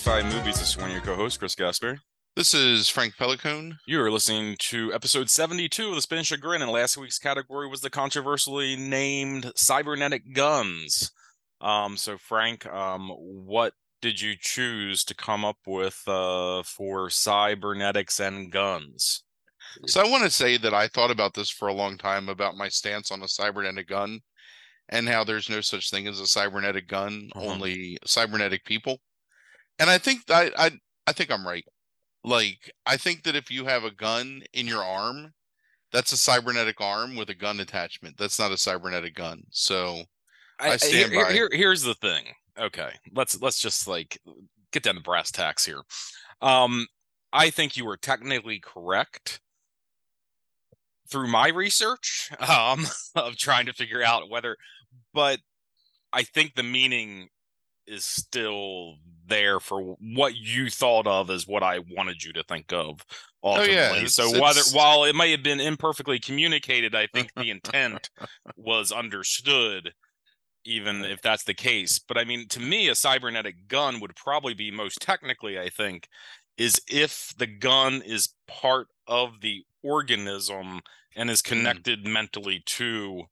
Five Movies. This is one of your co-hosts, Chris Gasper. This is Frank Pelicone. You are listening to episode 72 of the Spin Chagrin, and last week's category was the controversially named cybernetic guns. Um, so Frank, um, what did you choose to come up with uh, for cybernetics and guns? So I want to say that I thought about this for a long time about my stance on a cybernetic gun and how there's no such thing as a cybernetic gun, Uh-huh. only cybernetic people. And I think I I I think I'm right. Like I think that if you have a gun in your arm, that's a cybernetic arm with a gun attachment. That's not a cybernetic gun. So I stand here, by. here- here's the thing. Okay, let's let's just like get down to brass tacks here. Um, I think you were technically correct through my research um, of trying to figure out whether, but I think the meaning is still there for what you thought of as what I wanted you to think of. Ultimately. Oh, yeah, so it's- whether while it may have been imperfectly communicated, I think the intent was understood even if that's the case. But I mean, to me, a cybernetic gun would probably be most technically, I think, is if the gun is part of the organism and is mm. connected mentally to.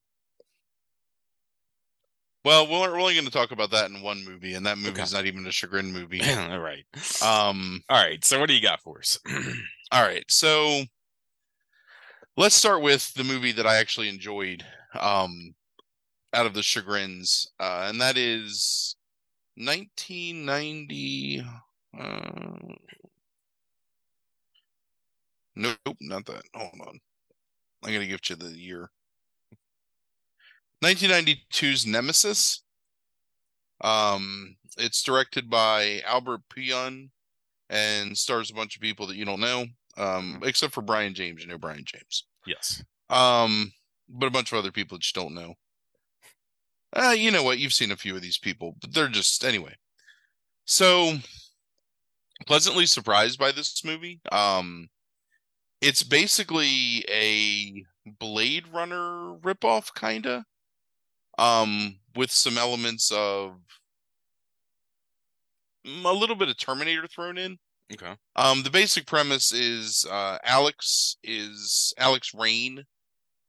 Well, we're only going to talk about that in one movie, and that movie is not even a chagrin movie. All right. Um. All right. So, what do you got for us? All right, so let's start with the movie that I actually enjoyed um out of the chagrins, uh, and that is 1990. Uh, nope, not that. Hold on, I'm gonna give you the year. 1992's Nemesis. Um, it's directed by Albert Pyun and stars a bunch of people that you don't know, um, except for Brion James. You know Brion James. yes. Um, but a bunch of other people that you don't know. Uh, you know what? You've seen a few of these people, but they're just anyway. So pleasantly surprised by this movie. Um, it's basically a Blade Runner ripoff, kinda. Um, with some elements of a little bit of Terminator thrown in. Okay. Um, the basic premise is uh, Alex is Alex Rain.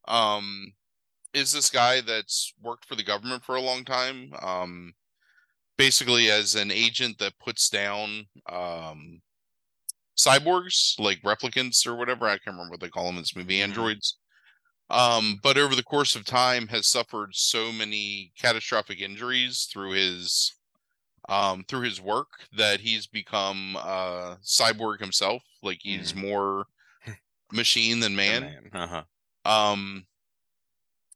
Um, is this guy that's worked for the government for a long time? Um, basically as an agent that puts down um cyborgs like replicants or whatever. I can't remember what they call them in this movie. Mhm. Androids. Um, but over the course of time has suffered so many catastrophic injuries through his um through his work that he's become uh cyborg himself. Like he's more machine than man Uh-huh. um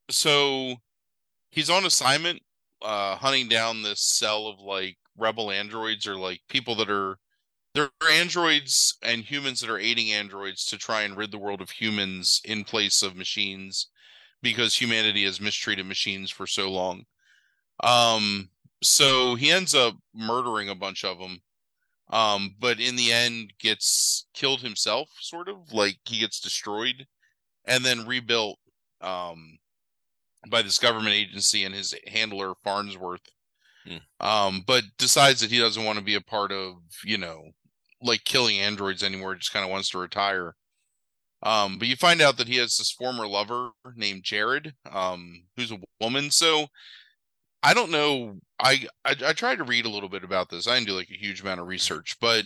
so he's on assignment uh hunting down this cell of like rebel androids or like people that are they're androids and humans that are aiding androids to try and rid the world of humans in place of machines because humanity has mistreated machines for so long um so he ends up murdering a bunch of them um but in the end gets killed himself sort of like he gets destroyed and then rebuilt um by this government agency and his handler farnsworth Hmm. um but decides that he doesn't want to be a part of you know like killing androids anymore just kind of wants to retire um but you find out that he has this former lover named jared um who's a woman so I don't know. I, I I tried to read a little bit about this. I didn't do like a huge amount of research, but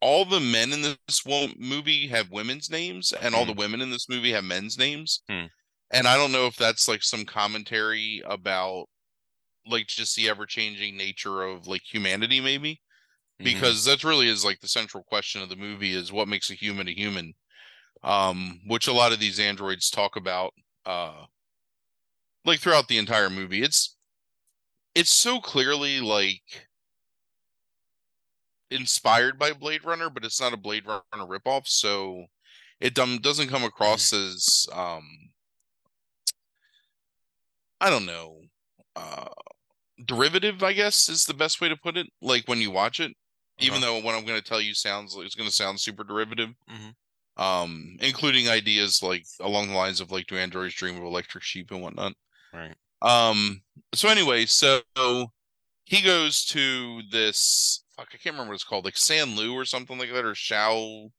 all the men in this movie have women's names, and all the women in this movie have men's names. Hmm. And I don't know if that's like some commentary about like just the ever changing nature of like humanity, maybe Mhm. because that's really is like the central question of the movie is what makes a human a human um which a lot of these androids talk about uh like throughout the entire movie. It's it's so clearly like inspired by blade runner but it's not a blade runner ripoff so it doesn't come across as um i don't know uh derivative i guess is the best way to put it like when you watch it even though what I'm going to tell you sounds it's going to sound super derivative, Mhm. um, including ideas like along the lines of like do androids dream of electric sheep and whatnot. Right. Um, so anyway, so he goes to this fuck, I can't remember what it's called, like San Lu or something like that, or Shao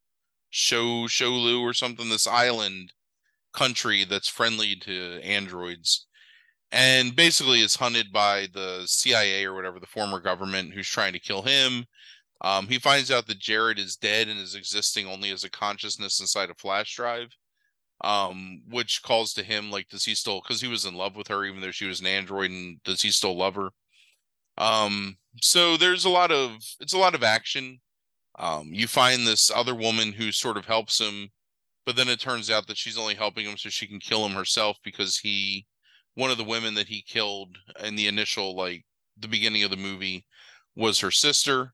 Show Sholu or something, this island country that's friendly to androids. And basically is hunted by the CIA or whatever, the former government who's trying to kill him. Um, he finds out that Jared is dead and is existing only as a consciousness inside a flash drive. Um, which calls to him like, does he still because he was in love with her, even though she was an android, and does he still love her? Um, so there's a lot of it's a lot of action. Um, you find this other woman who sort of helps him, but then it turns out that she's only helping him so she can kill him herself because he one of the women that he killed in the initial like the beginning of the movie was her sister.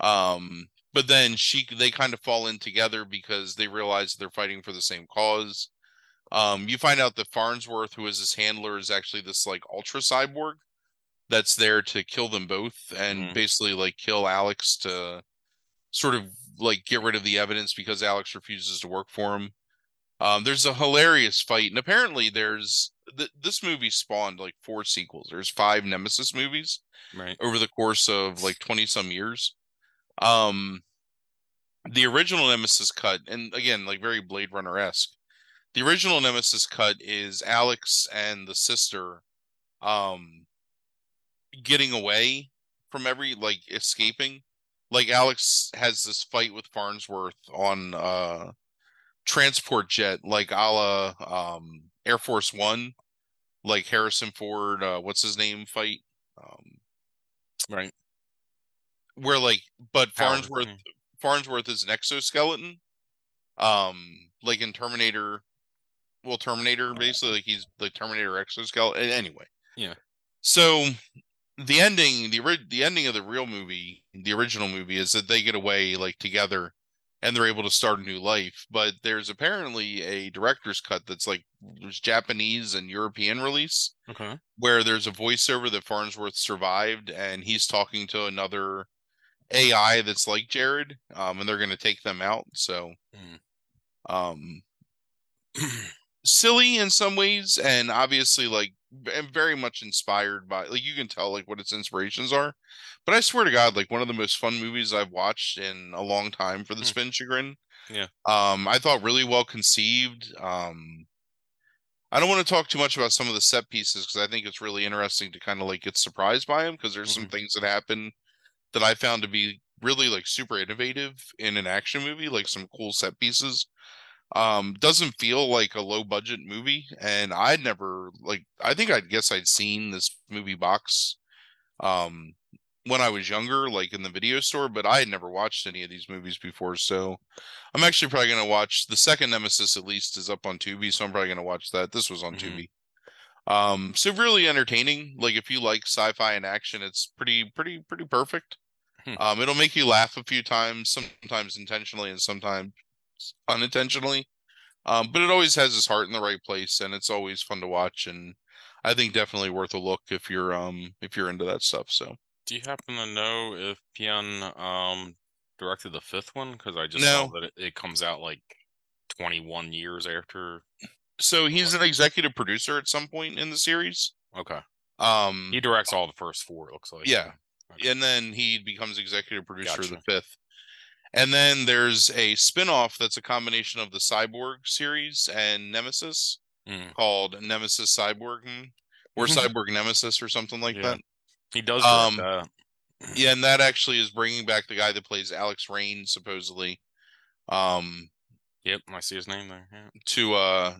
Um, but then she they kind of fall in together because they realize they're fighting for the same cause. Um, you find out that Farnsworth, who is his handler, is actually this like ultra cyborg that's there to kill them both and mm-hmm. basically like kill Alex to sort of like get rid of the evidence because Alex refuses to work for him. Um, there's a hilarious fight, and apparently there's th- this movie spawned like four sequels. There's five Nemesis movies right. over the course of like twenty some years. Um, the original Nemesis cut, and again, like very Blade Runner esque. The original Nemesis cut is Alex and the sister, um, getting away from every like escaping. Like Alex has this fight with Farnsworth on uh transport jet, like a la um Air Force One, like Harrison Ford, uh what's his name fight. Um right. Where like but Farnsworth Howard. Farnsworth is an exoskeleton. Um like in Terminator well Terminator basically like he's the Terminator exoskeleton anyway. Yeah. So the ending the the ending of the real movie the original movie is that they get away like together and they're able to start a new life but there's apparently a director's cut that's like there's japanese and european release okay where there's a voiceover that farnsworth survived and he's talking to another ai that's like jared um and they're going to take them out so mm. um silly in some ways and obviously like am very much inspired by like you can tell like what its inspirations are. But I swear to God, like one of the most fun movies I've watched in a long time for the mm. Spin Chagrin. Yeah. Um, I thought really well conceived. Um, I don't want to talk too much about some of the set pieces because I think it's really interesting to kind of like get surprised by them because there's mm-hmm. some things that happen that I found to be really like super innovative in an action movie, like some cool set pieces um doesn't feel like a low budget movie and i'd never like i think i'd guess i'd seen this movie box um when i was younger like in the video store but i had never watched any of these movies before so i'm actually probably going to watch the second nemesis at least is up on tubi so i'm probably going to watch that. This was on mm-hmm. tubi. Um so really entertaining like if you like sci-fi and action it's pretty pretty pretty perfect hmm. um it'll make you laugh a few times sometimes intentionally and sometimes unintentionally. Um, but it always has his heart in the right place, and it's always fun to watch. And I think definitely worth a look if you're um if you're into that stuff. So, do you happen to know if Pyun um directed the fifth one? Because I just no. that it, it comes out like 21 years after. So he's an executive producer at some point in the series. Okay. Um, he directs all the first four. It looks like. Yeah. And then he becomes executive producer gotcha. of the fifth. And then there's a spin-off that's a combination of the Cyborg series and Nemesis mm. called Nemesis Cyborg or Cyborg Nemesis or something like yeah. that. He does um, that. Yeah, and that actually is bringing back the guy that plays Alex Rain supposedly. Um Yep, I see his name there. Yeah. To uh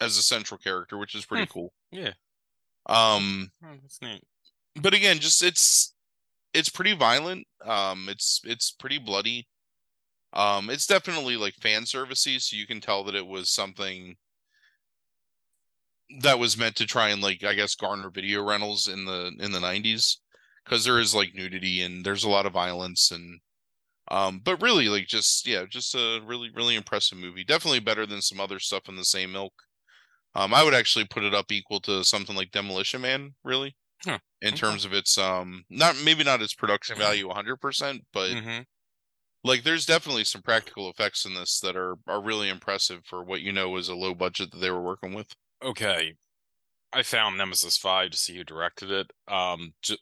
as a central character, which is pretty hmm. cool. Yeah. Um oh, that's neat. But again, just it's it's pretty violent. Um it's it's pretty bloody. Um, it's definitely like fan servicey, so you can tell that it was something that was meant to try and like I guess garner video rentals in the in the nineties because there is like nudity and there's a lot of violence and um but really like just yeah just a really really impressive movie definitely better than some other stuff in the same ilk um I would actually put it up equal to something like Demolition Man really huh. in okay. terms of its um not maybe not its production value 100% but mm-hmm like there's definitely some practical effects in this that are are really impressive for what you know was a low budget that they were working with. Okay. I found Nemesis 5 to see who directed it. Um j-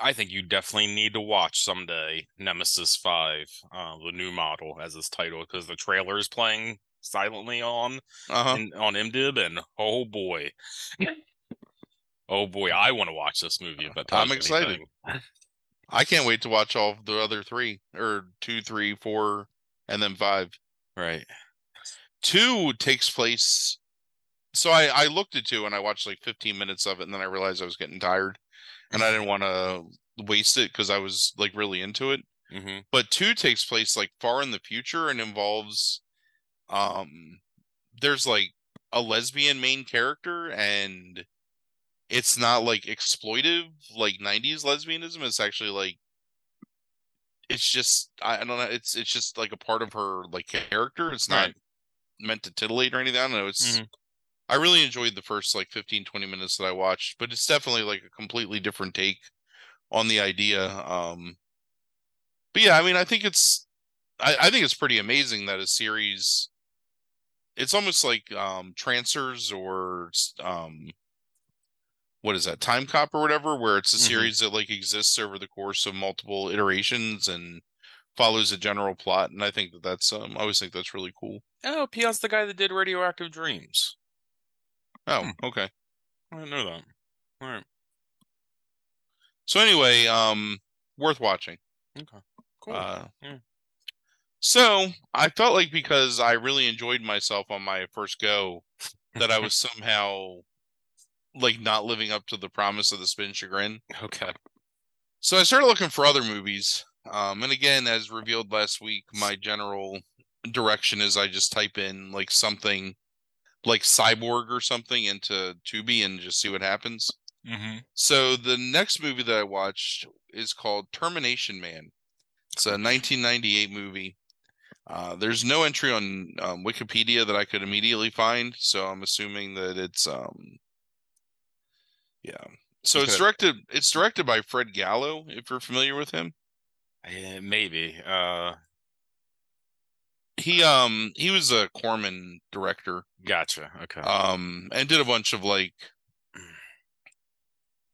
I think you definitely need to watch someday Nemesis Five, uh, the new model, as its title, because the trailer is playing silently on Uh-huh. in, on IMDb, and oh boy, oh boy, I want to watch this movie. But I'm excited. I can't wait to watch all the other three or two, three, four, and then five. Right. Two takes place. So I I looked at two and I watched like 15 minutes of it, and then I realized I was getting tired, and I didn't want to waste it because I was like really into it. hmm But two takes place like far in the future and involves, um, there's like a lesbian main character and it's not like exploitive like 90s lesbianism it's actually like it's just I, don't know it's it's just like a part of her like character it's not Right. meant to titillate or anything i don't know it's Mhm. i really enjoyed the first like 15 20 minutes that i watched but it's definitely like a completely different take on the idea um but yeah i mean i think it's i, I think it's pretty amazing that a series it's almost like um trancers or um what is that time cop or whatever where it's a Mhm. series that like exists over the course of multiple iterations and follows a general plot and i think that that's um i always think that's really cool Oh, P.S. the guy that did Radioactive Dreams. oh Hmm. okay I didn't know that. All right. so anyway um worth watching Okay. Cool. uh yeah. so i felt like because i really enjoyed myself on my first go that i was somehow like not living up to the promise of the spin chagrin okay. So I started looking for other movies. Um, and again, as revealed last week, my general direction is I just type in like something like cyborg or something into Tubi and just see what happens. Mm-hmm. So the next movie that I watched is called Termination Man. It's a 1998 movie. Uh, there's no entry on um, Wikipedia that I could immediately find, so I'm assuming that it's um, yeah. So it's Okay. directed. It's directed by Fred Gallo. If you're familiar with him, Yeah, maybe. Uh, he um he was a Corman director. gotcha. Okay. Um, and did a bunch of like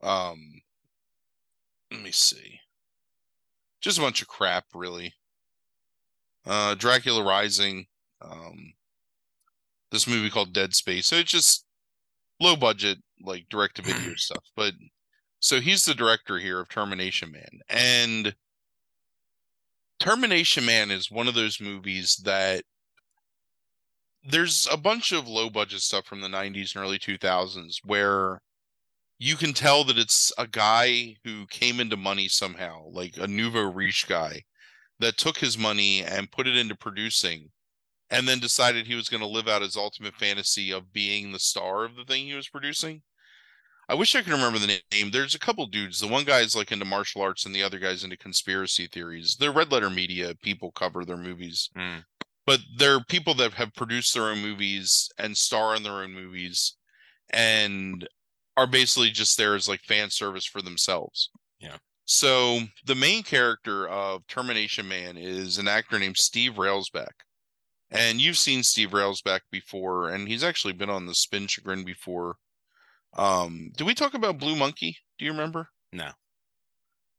um. Let me see. Just a bunch of crap, really. Uh, Dracula Rising. Um, this movie called Dead Space. So it's just low budget, like direct to video stuff. But so he's the director here of Termination Man. And Termination Man is one of those movies that there's a bunch of low budget stuff from the 90s and early 2000s where you can tell that it's a guy who came into money somehow, like a nouveau riche guy that took his money and put it into producing and then decided he was going to live out his ultimate fantasy of being the star of the thing he was producing. I wish I could remember the name. There's a couple dudes. The one guy's like into martial arts and the other guy's into conspiracy theories. They're red letter media people cover their movies, Hmm. but they're people that have produced their own movies and star in their own movies and are basically just there as like fan service for themselves. Yeah. So the main character of Termination Man is an actor named Steve Railsback. And you've seen Steve Railsback before, and he's actually been on the Spin Chagrin before. Um, did we talk about Blue Monkey? Do you remember? No.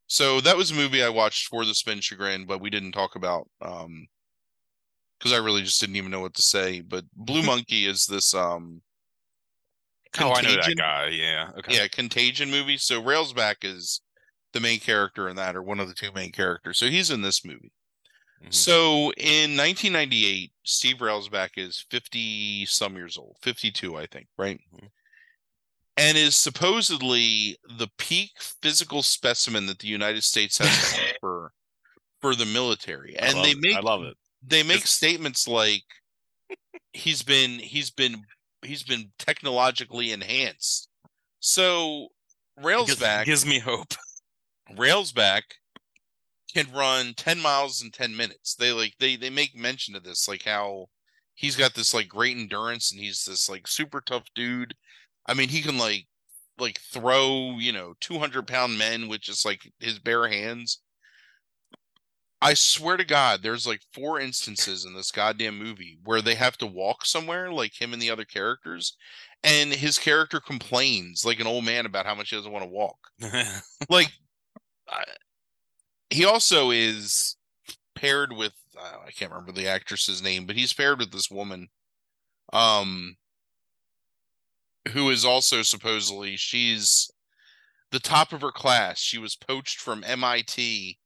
So that was a movie I watched for the Spin Chagrin, but we didn't talk about um because I really just didn't even know what to say. But Blue Monkey is this um Oh, I know that guy. Yeah. Okay. yeah, Contagion movie. So Railsback is the main character in that, or one of the two main characters. So he's in this movie. Mhm. So in 1998, Steve Railsback is 50 some years old, 52, I think, right? Mhm. And is supposedly the peak physical specimen that the United States has offer for the military. And they it. make I love it. they make It's- statements like he's been he's been he's been technologically enhanced. So Gives, Railsback gives me hope. Railsback can run 10 miles in 10 minutes. They like they they make mention of this like how he's got this like great endurance and he's this like super tough dude. I mean, he can like like throw, you know, 200 pound men with just like his bare hands. I swear to God, there's like four instances in this goddamn movie where they have to walk somewhere, like him and the other characters, and his character complains like an old man about how much he doesn't want to walk like uh, he also is paired with uh, I can't remember the actress's name, but he's paired with this woman, um, who is also supposedly she's the top of her class. She was poached from MIT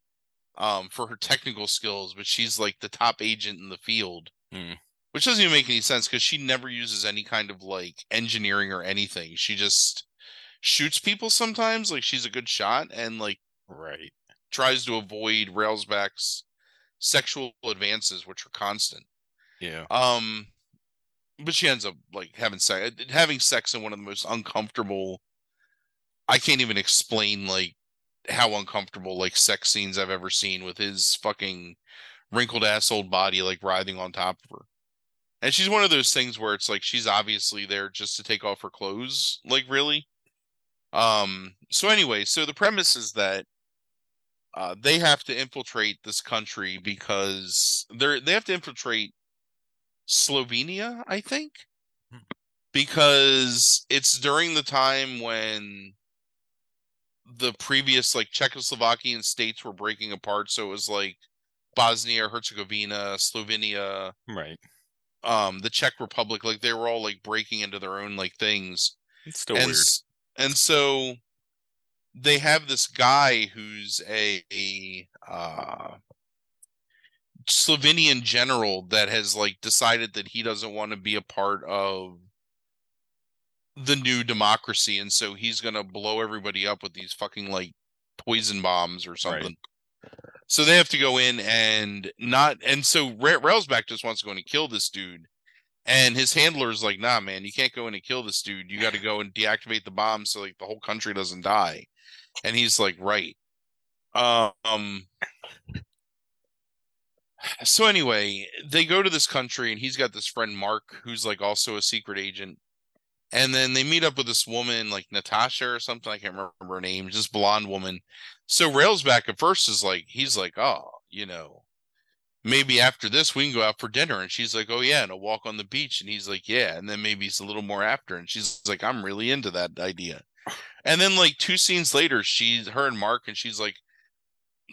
um, for her technical skills, but she's like the top agent in the field, Hmm. which doesn't even make any sense because she never uses any kind of like engineering or anything. She just shoots people sometimes, like she's a good shot, and like Right. Tries to avoid Railsback's sexual advances, which are constant. Yeah. Um, but she ends up like having sex, having sex in one of the most uncomfortable. I can't even explain like how uncomfortable like sex scenes I've ever seen with his fucking wrinkled ass old body like writhing on top of her. And she's one of those things where it's like she's obviously there just to take off her clothes, like really. Um. So anyway, so the premise is that uh, they have to infiltrate this country because they're they have to infiltrate Slovenia, I think, Hmm. because it's during the time when the previous like Czechoslovakian states were breaking apart. So it was like Bosnia, Herzegovina, Slovenia, Right. um, the Czech Republic. Like they were all like breaking into their own like things It's still and weird. and so they have this guy who's a, a uh Slovenian general that has like decided that he doesn't want to be a part of the new democracy and so he's going to blow everybody up with these fucking like poison bombs or something. So they have to go in and not and so Ra- Railsback just wants to go in and kill this dude and his handler's like, nah, man, you can't go in and kill this dude. You got to go and deactivate the bomb so like the whole country doesn't die. And he's like, right. Um. So anyway, they go to this country, and he's got this friend Mark, who's like also a secret agent. And then they meet up with this woman, like Natasha or something. I can't remember her name. Just blonde woman. So Railsback at first is like, he's like, oh, you know, maybe after this we can go out for dinner and she's like oh yeah and a walk on the beach and he's like yeah and then maybe it's a little more after and she's like i'm really into that idea and then like two scenes later she's her and mark and she's like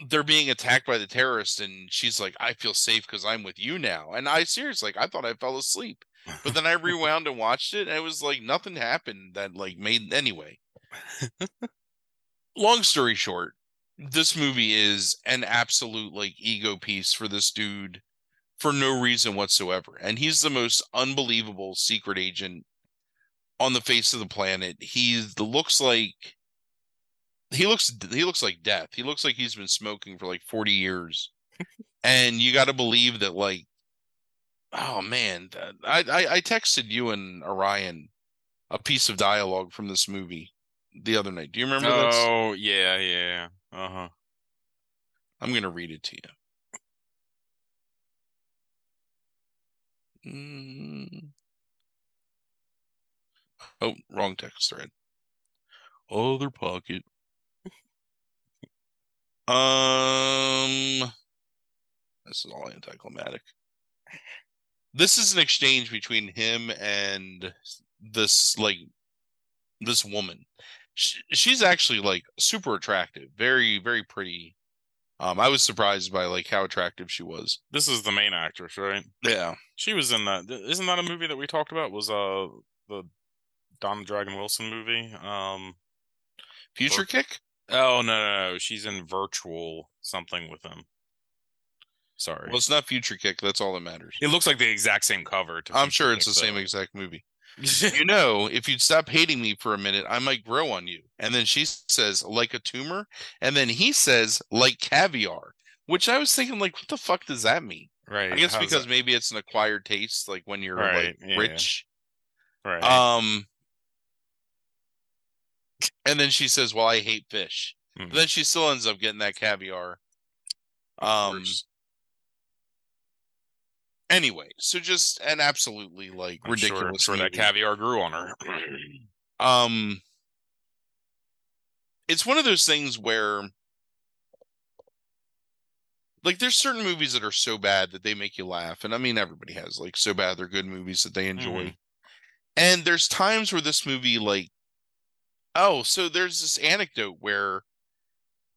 they're being attacked by the terrorists and she's like i feel safe because i'm with you now. And i seriously like i thought i fell asleep. But then i rewound and watched it and it was like nothing happened that like made anyway. Long story short this movie is an absolute like ego piece for this dude for no reason whatsoever. And he's the most unbelievable secret agent on the face of the planet. He looks like he looks he looks like death. He looks like he's been smoking for like 40 years. and you got to believe that like oh man, I, I I texted you and Orion a piece of dialogue from this movie the other night. Do you remember this? Oh yeah, yeah. Uh huh. I'm going to read it to you. Mm. Oh, wrong text thread. Other pocket. Um, this is all anticlimactic. This is an exchange between him and this like this woman. She, she's actually like super attractive, very very pretty. Um, I was surprised by like how attractive she was. This is the main actress, right? Yeah. She was in that. Isn't that a movie that we talked about? Was uh the Don the Dragon Wilson movie? Um. Future Or- kick? Oh no, no, no. She's in Virtual something with him. Sorry. Well, it's not future kick. That's all that matters. it looks like the exact same cover. To I'm Future sure it's Kick, the same exact movie. you know, if you'd stop hating me for a minute, I might grow on you. And then she says, like a tumor. And then he says, like caviar, which I was thinking, like, what the fuck does that mean? Right. I guess how's because that? maybe it's an acquired taste, like when you're Right, like yeah. rich. Right. Um, and then she says, well, I hate fish. Mhm. But then she still ends up getting that caviar. Um, anyway, so just an absolutely like I'm sure- ridiculous. Sure, that caviar grew on her. um it's one of those things where like there's certain movies that are so bad that they make you laugh and i mean everybody has like so bad they're good movies that they enjoy Mhm. and there's times where this movie like oh so there's this anecdote where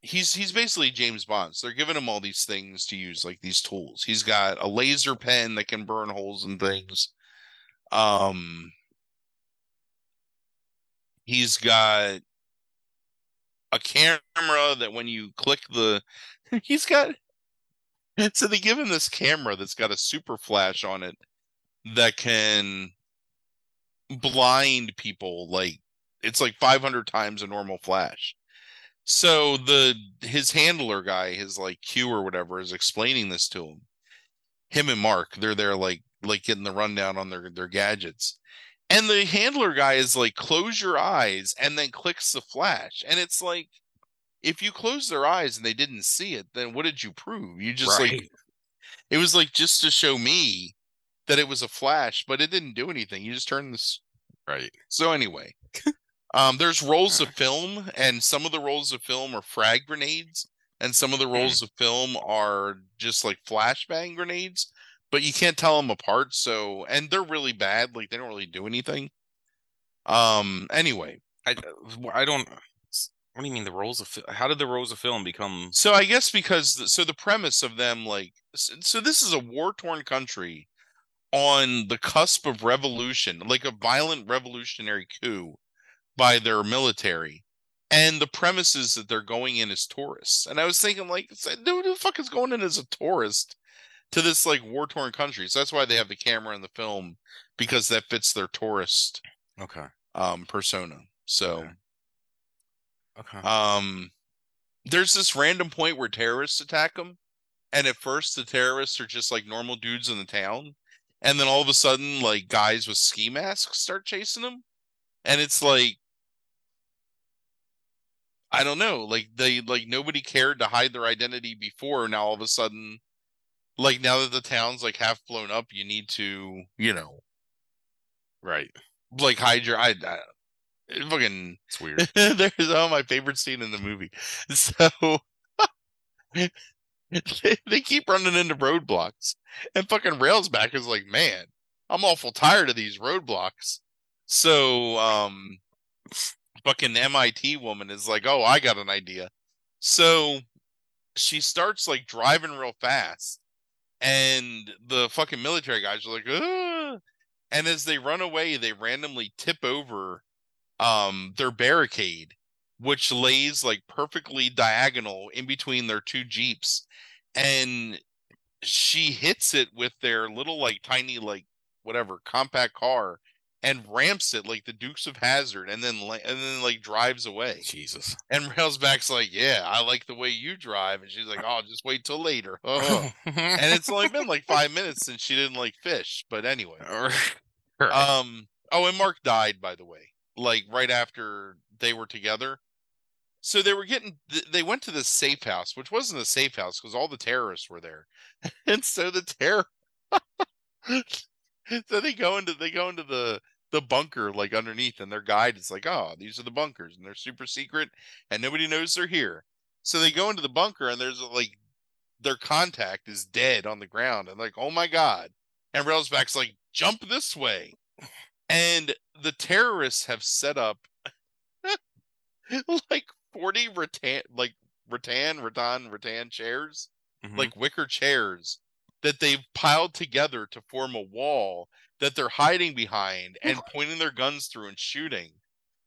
he's he's basically James Bond. So they're giving him all these things to use, like these tools. He's got a laser pen that can burn holes in things. Um, he's got a camera that when you click the, he's got. So they give him this camera that's got a super flash on it that can blind people like it's like 500 times a normal flash so the his handler guy his like q or whatever is explaining this to him him and mark they're there like like getting the rundown on their their gadgets and the handler guy is like close your eyes and then clicks the flash and it's like if you close their eyes and they didn't see it then what did you prove you just right. like it was like just to show me that it was a flash, but it didn't do anything. You just turned this right. So anyway, um, there's rolls of film, and some of the rolls of film are frag grenades, and some of the rolls mm. of film are just like flashbang grenades. But you can't tell them apart. So, and they're really bad. Like they don't really do anything. Um. Anyway, I I don't. What do you mean the rolls of how did the rolls of film become? So I guess because the, so the premise of them like so this is a war torn country on the cusp of revolution, like a violent revolutionary coup by their military. And the premise is that they're going in as tourists. And I was thinking, like, dude who the fuck is going in as a tourist to this like war torn country? So that's why they have the camera in the film because that fits their tourist okay um persona. So okay. okay. Um there's this random point where terrorists attack them and at first the terrorists are just like normal dudes in the town and then all of a sudden like guys with ski masks start chasing them and it's like i don't know like they like nobody cared to hide their identity before now all of a sudden like now that the town's like half blown up you need to you know right like hide your i, I it fucking it's weird there's oh my favorite scene in the movie so they keep running into roadblocks. And fucking Railsback is like, man, I'm awful tired of these roadblocks. So, um, fucking MIT woman is like, oh, I got an idea. So she starts like driving real fast, and the fucking military guys are like, Ugh! and as they run away, they randomly tip over um their barricade which lays like perfectly diagonal in between their two jeeps and she hits it with their little like tiny like whatever compact car and ramps it like the Dukes of Hazzard, and then and then like drives away. Jesus. And Railsback's like, "Yeah, I like the way you drive," and she's like, "Oh, just wait till later." and it's only been like five minutes since she didn't like fish, but anyway. um. Oh, and Mark died, by the way. Like right after they were together, so they were getting they went to this safe house which wasn't a safe house because all the terrorists were there and so the terror so they go into they go into the the bunker like underneath and their guide is like oh these are the bunkers and they're super secret and nobody knows they're here. So they go into the bunker and there's like their contact is dead on the ground and like oh my god. And railsback's like jump this way. And the terrorists have set up like 40 rattan like rattan rattan rattan chairs mm-hmm. like wicker chairs that they've piled together to form a wall that they're hiding behind and pointing their guns through and shooting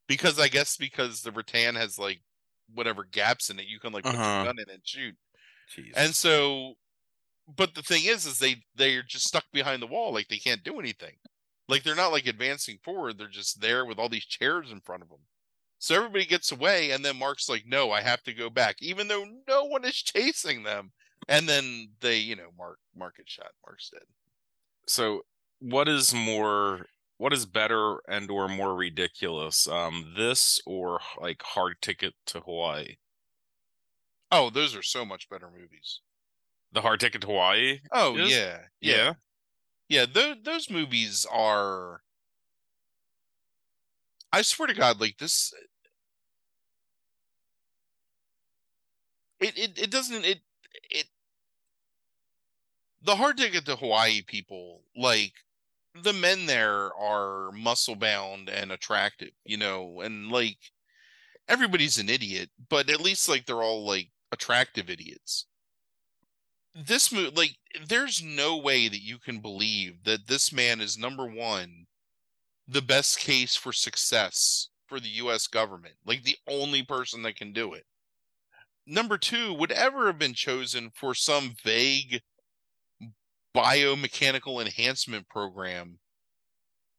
because i guess because the rattan has like whatever gaps in it you can like put uh-huh. your gun in and shoot Jeez. and so but the thing is is they they're just stuck behind the wall like they can't do anything like they're not like advancing forward they're just there with all these chairs in front of them so everybody gets away, and then Mark's like, "No, I have to go back," even though no one is chasing them. And then they, you know, Mark Mark gets shot. Mark's dead. So, what is more? What is better and or more ridiculous? Um, this or like Hard Ticket to Hawaii? Oh, those are so much better movies. The Hard Ticket to Hawaii. Oh yeah, yeah, yeah. yeah those those movies are I swear to God, like this, it it, it doesn't it it the hard ticket to Hawaii people like the men there are muscle bound and attractive, you know, and like everybody's an idiot, but at least like they're all like attractive idiots. This movie, like, there's no way that you can believe that this man is number one, the best case for success for the U.S. government, like the only person that can do it. Number two would ever have been chosen for some vague biomechanical enhancement program.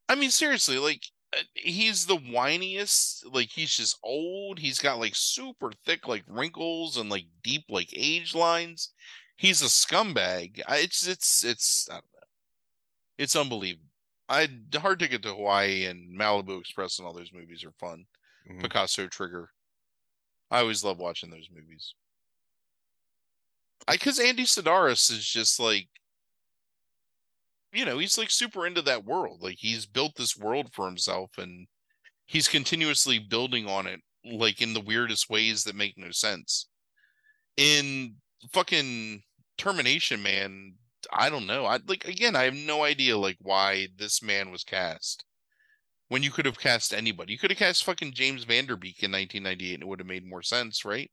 I mean, seriously, like uh, he's the whiniest. Like he's just old. He's got like super thick like wrinkles and like deep like age lines. He's a scumbag. It's it's it's I don't know. It's unbelievable. I hard ticket to Hawaii and Malibu Express and all those movies are fun. Mm-hmm. Picasso Trigger. I always love watching those movies. I because Andy Sidaris is just like you know, he's like super into that world. Like he's built this world for himself and he's continuously building on it like in the weirdest ways that make no sense. In fucking Termination Man, I don't know. I like again, I have no idea like why this man was cast. When you could have cast anybody. You could have cast fucking James Van Der Beek in 1998 and it would have made more sense, right?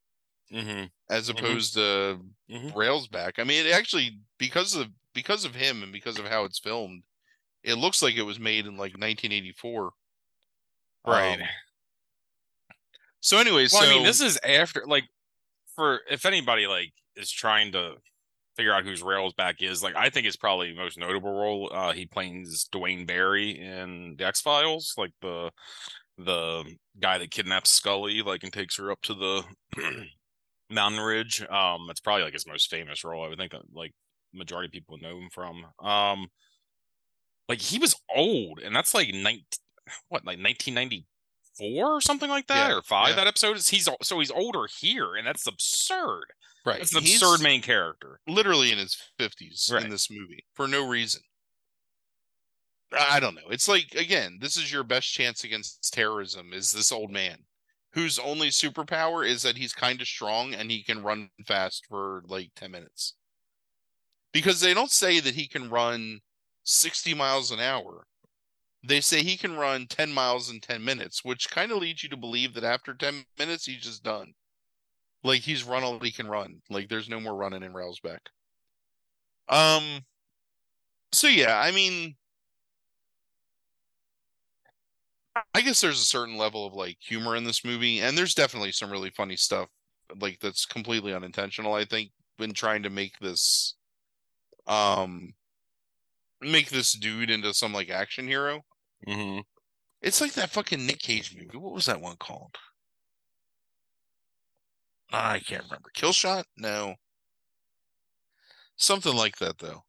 Mm-hmm. As Mm-hmm. opposed to Mhm. Railsback. I mean, it actually because of because of him and because of how it's filmed, it looks like it was made in like 1984. Right. Um, so anyways, well, so I mean, this is after like for if anybody like is trying to figure out who's Railsback is, like I think it's probably the most notable role. Uh he plays Duane Barry in the X Files, like the the guy that kidnaps Scully, like and takes her up to the mountain ridge. Um, it's probably like his most famous role. I would think that like majority of people know him from. Um, like he was old, and that's like nineteen, what like nineteen ninety four or something like that, Yeah, or five. yeah. That episode is he's so he's older here, and that's absurd. right, That's an he's absurd main character. literally in his 50s Right. in this movie for no reason. I don't know. It's like again, this is your best chance against terrorism is this old man whose only superpower is that he's kind of strong and he can run fast for like 10 minutes. Because they don't say that he can run 60 miles an hour. They say he can run 10 miles in 10 minutes, which kind of leads you to believe that after 10 minutes he's just done. Like he's run all he can run. Like there's no more running in Railsback. Um so yeah, I mean I guess there's a certain level of like humor in this movie, and there's definitely some really funny stuff like that's completely unintentional, I think, when trying to make this um make this dude into some like action hero. Mm-hmm. It's like that fucking Nick Cage movie. What was that one called? I can't remember. Kill Shot? No. Something like that though.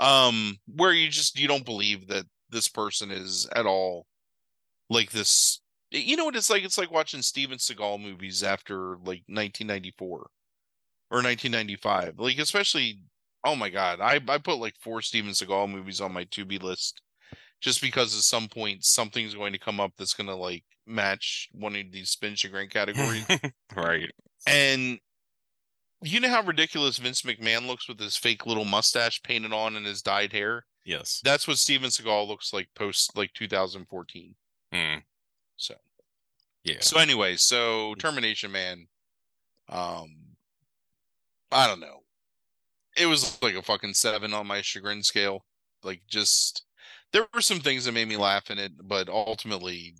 Um, where you just you don't believe that this person is at all like this. You know what it's like? It's like watching Steven Seagal movies after like 1994 or 1995. Like especially, oh my god, I I put like four Steven Seagal movies on my to be list just because at some point something's going to come up that's going to like match one of these spin chagrin categories. right. and you know how ridiculous Vince McMahon looks with his fake little mustache painted on and his dyed hair? Yes. That's what Steven Seagal looks like post like 2014. Mm. So Yeah. so anyway, so Termination Man, um, I don't know. It was like a fucking seven on my chagrin scale. Like just there were some things that made me laugh in it, but ultimately,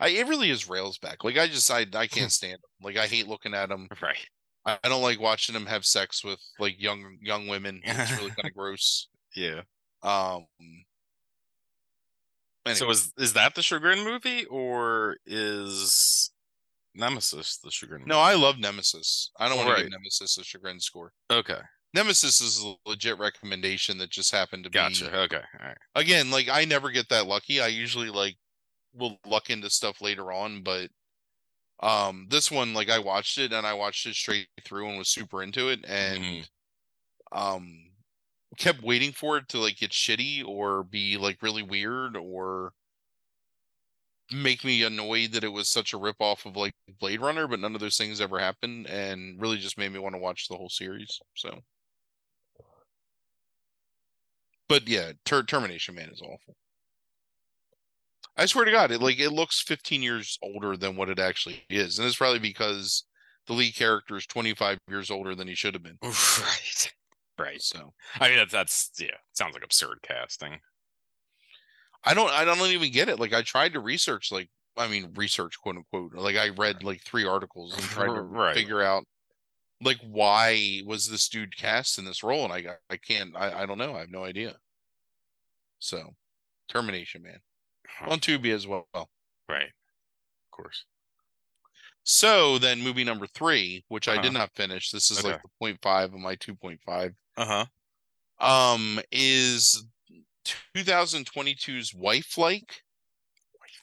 I it really is Railsback. Like I just I I can't stand him. Like I hate looking at him. Right. I I don't like watching him have sex with like young young women. It's really kind of gross. Yeah. Um. So is is that the Chagrin movie or is Nemesis the Chagrin? no, I love Nemesis. I don't want to Right. give Nemesis a chagrin score. Okay. Nemesis is a legit recommendation that just happened to be Gotcha. Okay. All right. again, like I never get that lucky. I usually like will luck into stuff later on, but um this one like I watched it and I watched it straight through and was super into it and Mhm. um kept waiting for it to like get shitty or be like really weird or make me annoyed that it was such a rip off of like Blade Runner, but none of those things ever happened and really just made me want to watch the whole series. So but yeah, Ter- Termination Man is awful. I swear to God, it like it looks 15 years older than what it actually is, and it's probably because the lead character is 25 years older than he should have been. Right. Right. So I mean, that's, that's yeah, sounds like absurd casting. I don't I don't even get it. Like I tried to research like I mean research quote unquote. Like I read like three articles and tried to Right. figure out like why was this dude cast in this role and I I can't I, I don't know. I have no idea. So termination man. On Tubi as well. Right. Of course. So then movie number three, which I Uh-huh. did not finish. This is like the point five of my two point five. Uh huh. Um is 2022's Wifelike.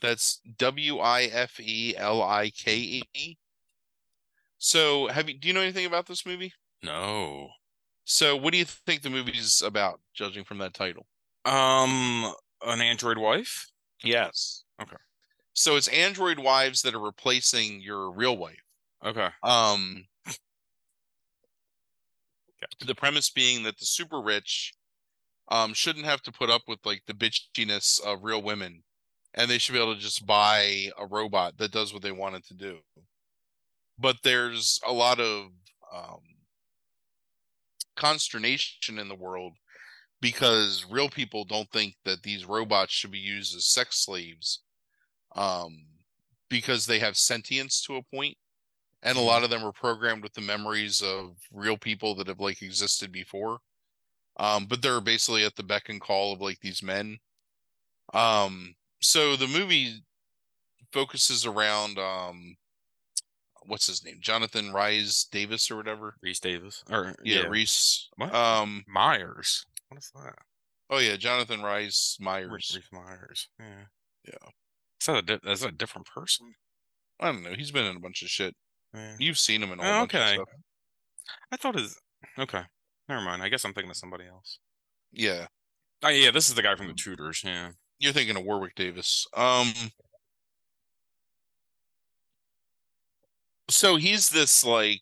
That's W I F E L I K E. So have you do you know anything about this movie? No. So what do you think the movie's about, judging from that title? Um, an android wife. Yes. Okay. So it's android wives that are replacing your real wife. Okay. Um Gotcha. the premise being that the super rich um shouldn't have to put up with like the bitchiness of real women and they should be able to just buy a robot that does what they want it to do. But there's a lot of um consternation in the world because real people don't think that these robots should be used as sex slaves um because they have sentience to a point and a lot of them are programmed with the memories of real people that have like existed before um but they're basically at the beck and call of like these men um so the movie focuses around um what's his name jonathan rise davis or whatever Reese Davis. Or yeah, reese um Myers. What is that? oh yeah jonathan rice myers Rhys Myers. Yeah. Yeah. Is that a di- is that a different person? i don't know he's been in a bunch of shit Yeah. you've seen him in all. Oh, whole bunch of okay. I thought his. Okay. Never mind. I guess I'm thinking of somebody else. yeah Oh yeah, this is the guy from the Tudors. Yeah. you're thinking of warwick davis um so he's this like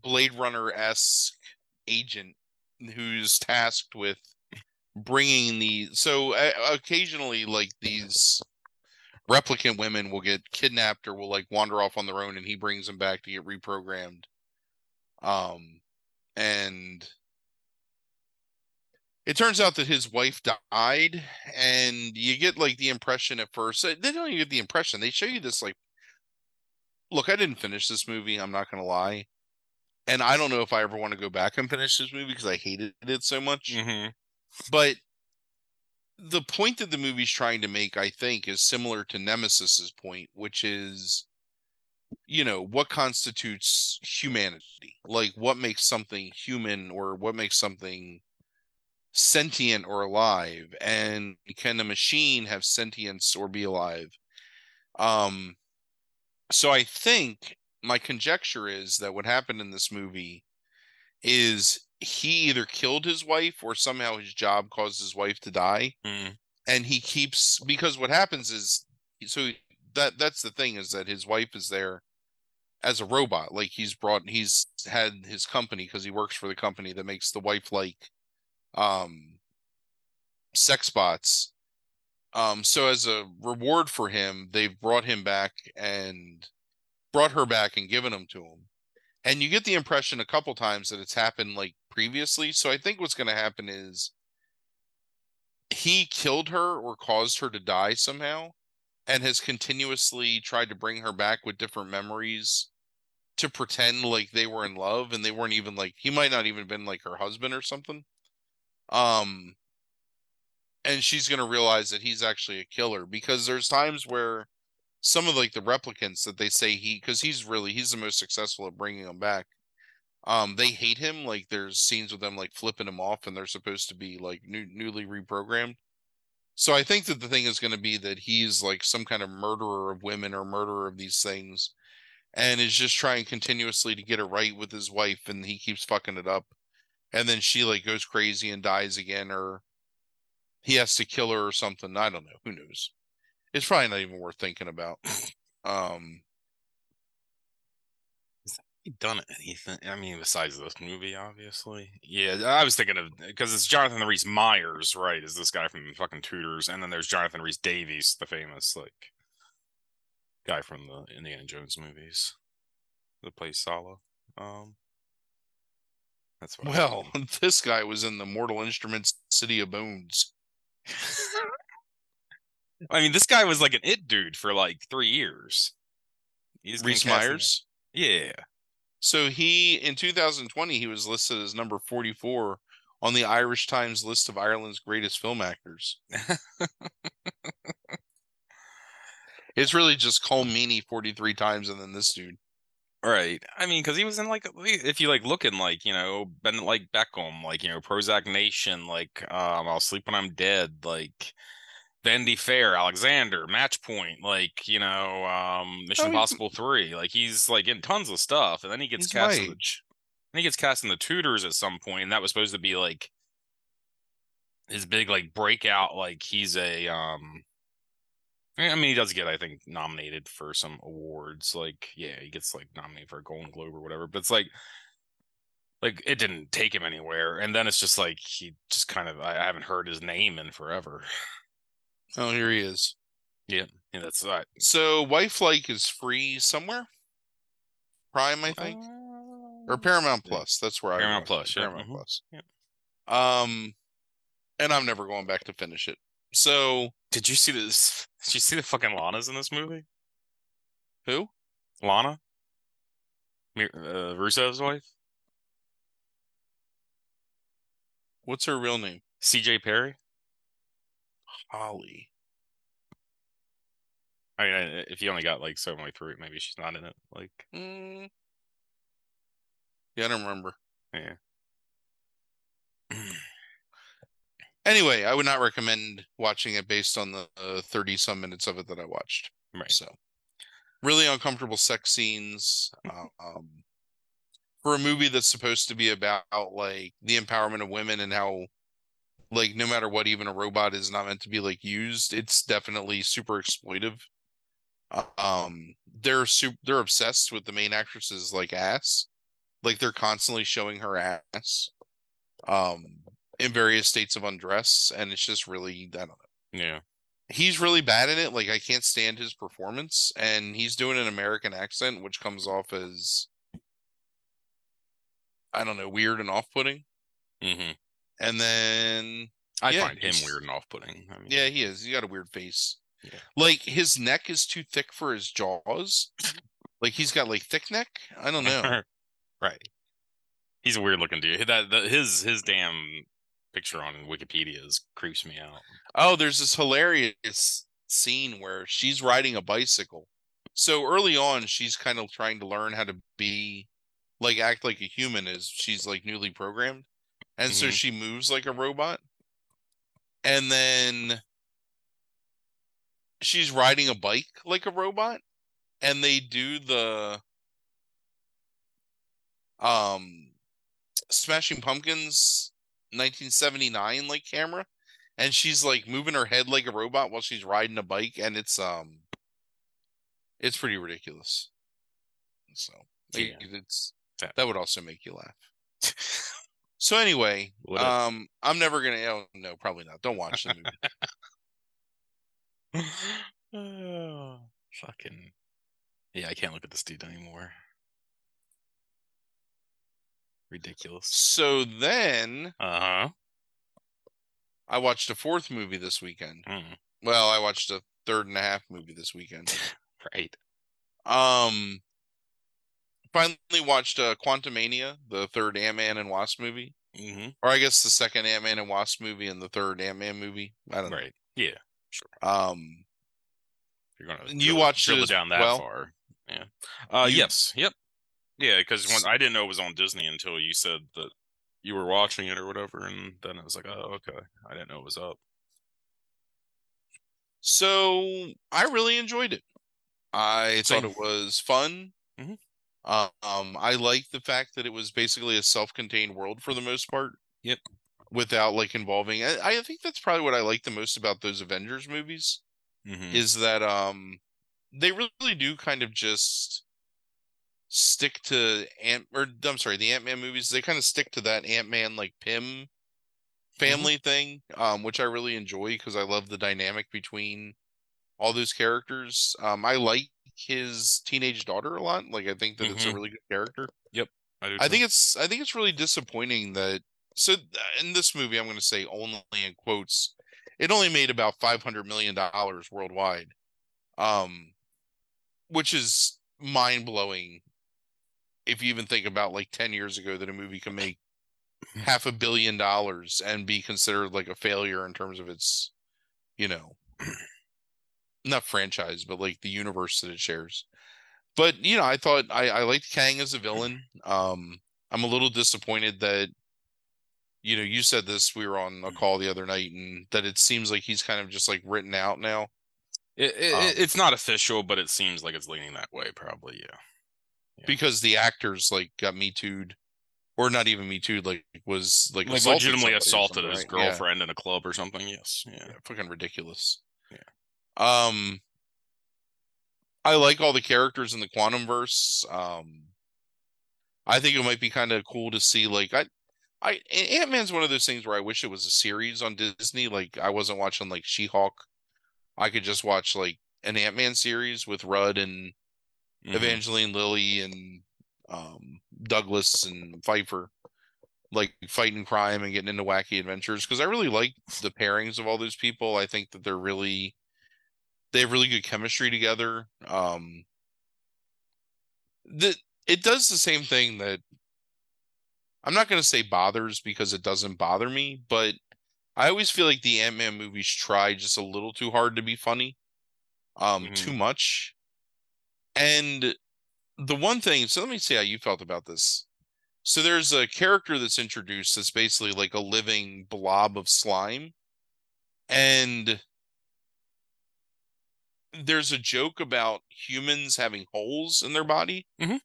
blade runner-esque agent who's tasked with bringing the so uh, occasionally like these replicant women will get kidnapped or will like wander off on their own and he brings them back to get reprogrammed um and it turns out that his wife died and you get like the impression at first they don't even get the impression they show you this like look i didn't finish this movie i'm not gonna lie and i don't know if i ever want to go back and finish this movie because i hated it so much Mm-hmm. but the point that the movie's trying to make i think is similar to nemesis's point which is you know what constitutes humanity? Like what makes something human or what makes something sentient or alive? And can a machine have sentience or be alive? Um so i think my conjecture is that what happened in this movie is he either killed his wife or somehow his job caused his wife to die Mm. and he keeps because what happens is so that that's the thing is that his wife is there as a robot like he's brought he's had his company because he works for the company that makes the wife like um sex bots. Um so as a reward for him they've brought him back and brought her back and given him to him. And you get the impression a couple times that it's happened like previously. So i think what's going to happen is he killed her or caused her to die somehow and has continuously tried to bring her back with different memories to pretend like they were in love and they weren't even like he might not even been like her husband or something. Um and she's going to realize that he's actually a killer because there's times where some of like the replicants that they say he because he's really he's the most successful at bringing them back. Um they hate him like there's scenes with them like flipping him off and they're supposed to be like new, newly reprogrammed. So i think that the thing is going to be that he's like some kind of murderer of women or murderer of these things and is just trying continuously to get it right with his wife and he keeps fucking it up and then she like goes crazy and dies again or he has to kill her or something i don't know who knows it's probably not even worth thinking about um Has he done anything? I mean, besides this movie, obviously. Yeah, I was thinking of because it's Jonathan Rhys Myers, right? Is this guy from the fucking Tudors, and then there's Jonathan Rhys Davies, the famous like guy from the Indiana Jones movies that plays Sallah. Um, that's. Well, this guy was in the Mortal Instruments City of Bones. I mean, this guy was like an it dude for like three years. He's Rhys Myers. Yeah. So he in 2020 he was listed as number 44 on the Irish Times list of Ireland's greatest film actors. it's really just Meaney 43 times and then this dude. Right. I mean, because he was in like, if you like looking like, you know, Ben like Beckham, like, you know, Prozac Nation, like, um, I'll sleep when I'm dead, like, Vanity Fair, Alexander, Match Point, like you know, um, Mission oh, Impossible Three. Like he's like in tons of stuff, and then he gets cast. In the, and he gets cast in the Tudors at some point, and that was supposed to be like his big like breakout. Like he's a um, I mean, he does get I think nominated for some awards. Like yeah, he gets like nominated for a Golden Globe or whatever. But it's like like it didn't take him anywhere and then it's just like he just kind of i haven't heard his name in forever Oh, here he is. Yeah, yeah, that's right. So, Wifelike is free somewhere. Prime, I think, uh, or Paramount Plus. That's where Paramount I Plus. Yeah. Paramount mm-hmm. Plus. Yeah. Um, and I'm never going back to finish it. So, did you see this? Did you see the fucking Lana's in this movie? Who? Lana. Uh, Rusev's wife. What's her real name? C.J. Perry. Holly. I mean, if you only got like so way through it, maybe she's not in it. Like, mm. yeah, I don't remember. Yeah. Anyway, I would not recommend watching it based on the thirty uh, some minutes of it that I watched. Right. So, really uncomfortable sex scenes. um, for a movie that's supposed to be about like the empowerment of women and how like no matter what even a robot is not meant to be like used it's definitely super exploitive um they're super they're obsessed with the main actress's like ass like they're constantly showing her ass um in various states of undress and it's just really i don't know yeah he's really bad at it like i can't stand his performance and he's doing an american accent which comes off as i don't know weird and off-putting mm-hmm. And then I yeah, find him weird and off-putting. I mean, yeah, he is. He got a weird face. Yeah. Like his neck is too thick for his jaws. like he's got like thick neck. I don't know. right. He's a weird looking dude. That, that his his damn picture on Wikipedia is creeps me out. Oh, there's this hilarious scene where she's riding a bicycle. So early on, she's kind of trying to learn how to be like act like a human as she's like newly programmed and mm-hmm. so she moves like a robot and then she's riding a bike like a robot and they do the um smashing pumpkins 1979 like camera and she's like moving her head like a robot while she's riding a bike and it's um it's pretty ridiculous so yeah. it's that would also make you laugh So anyway, um, I'm never gonna. Oh no, probably not. Don't watch the movie. oh, fucking yeah, I can't look at this dude anymore. Ridiculous. So then, uh huh. I watched a fourth movie this weekend. Mm. Well, I watched a third and a half movie this weekend. right. Um, finally watched uh, Quantumania, the third Ant Man and Wasp movie. Mm-hmm. Or I guess the second Ant Man and Wasp movie and the third Ant Man movie. I don't right. know. Yeah. Sure. Um, you're gonna you watched it down that well? far. Yeah. Uh, yes. Yep. Yeah, because I didn't know it was on Disney until you said that you were watching it or whatever, and then I was like, oh, okay. I didn't know it was up. So I really enjoyed it. I Same. thought it was fun. Mm-hmm. Um, I like the fact that it was basically a self-contained world for the most part. Yep. Without like involving, I, I think that's probably what I like the most about those Avengers movies, mm-hmm. is that um, they really do kind of just stick to Ant or I'm sorry, the Ant Man movies. They kind of stick to that Ant Man like Pym Mm-hmm. family thing, um, which I really enjoy because I love the dynamic between all those characters. Um, I like his teenage daughter a lot. Like I think that it's a Mhm. really good character. Yep. I, do I think it's I think it's really disappointing that so in this movie I'm going to say only in quotes it only made about 500 million dollars worldwide. Um which is mind-blowing if you even think about like 10 years ago that a movie can make half a billion dollars and be considered like a failure in terms of its you know not franchise but like the universe that it shares but you know i thought i i liked kang as a villain um i'm a little disappointed that you know you said this we were on a call the other night and that it seems like he's kind of just like written out now It, it, um, it's not official, but it seems like it's leaning that way. Probably, yeah. Yeah. because the actors like got me too'd or not even me too'd like was like Like legitimately assaulted his right? Yeah. girlfriend in a club or something. Yes. Yeah. yeah, fucking ridiculous. Yeah. Um I like all the characters in the quantum verse. Um I think it might be kind of cool to see like I I Ant Man's one of those things where I wish it was a series on Disney. Like I wasn't watching like She Hulk. I could just watch like an Ant Man series with Rudd and Mhm. Evangeline Lilly and um Douglas and Pfeiffer like fighting crime and getting into wacky adventures because I really like the pairings of all those people. I think that they're really they have really good chemistry together. Um the it does the same thing that I'm not going to say bothers because it doesn't bother me, but I always feel like the Ant-Man movies try just a little too hard to be funny. Um Mhm. too much. And the one thing, so let me see how you felt about this. So there's a character that's introduced that's basically like a living blob of slime. And there's a joke about humans having holes in their body Mhm.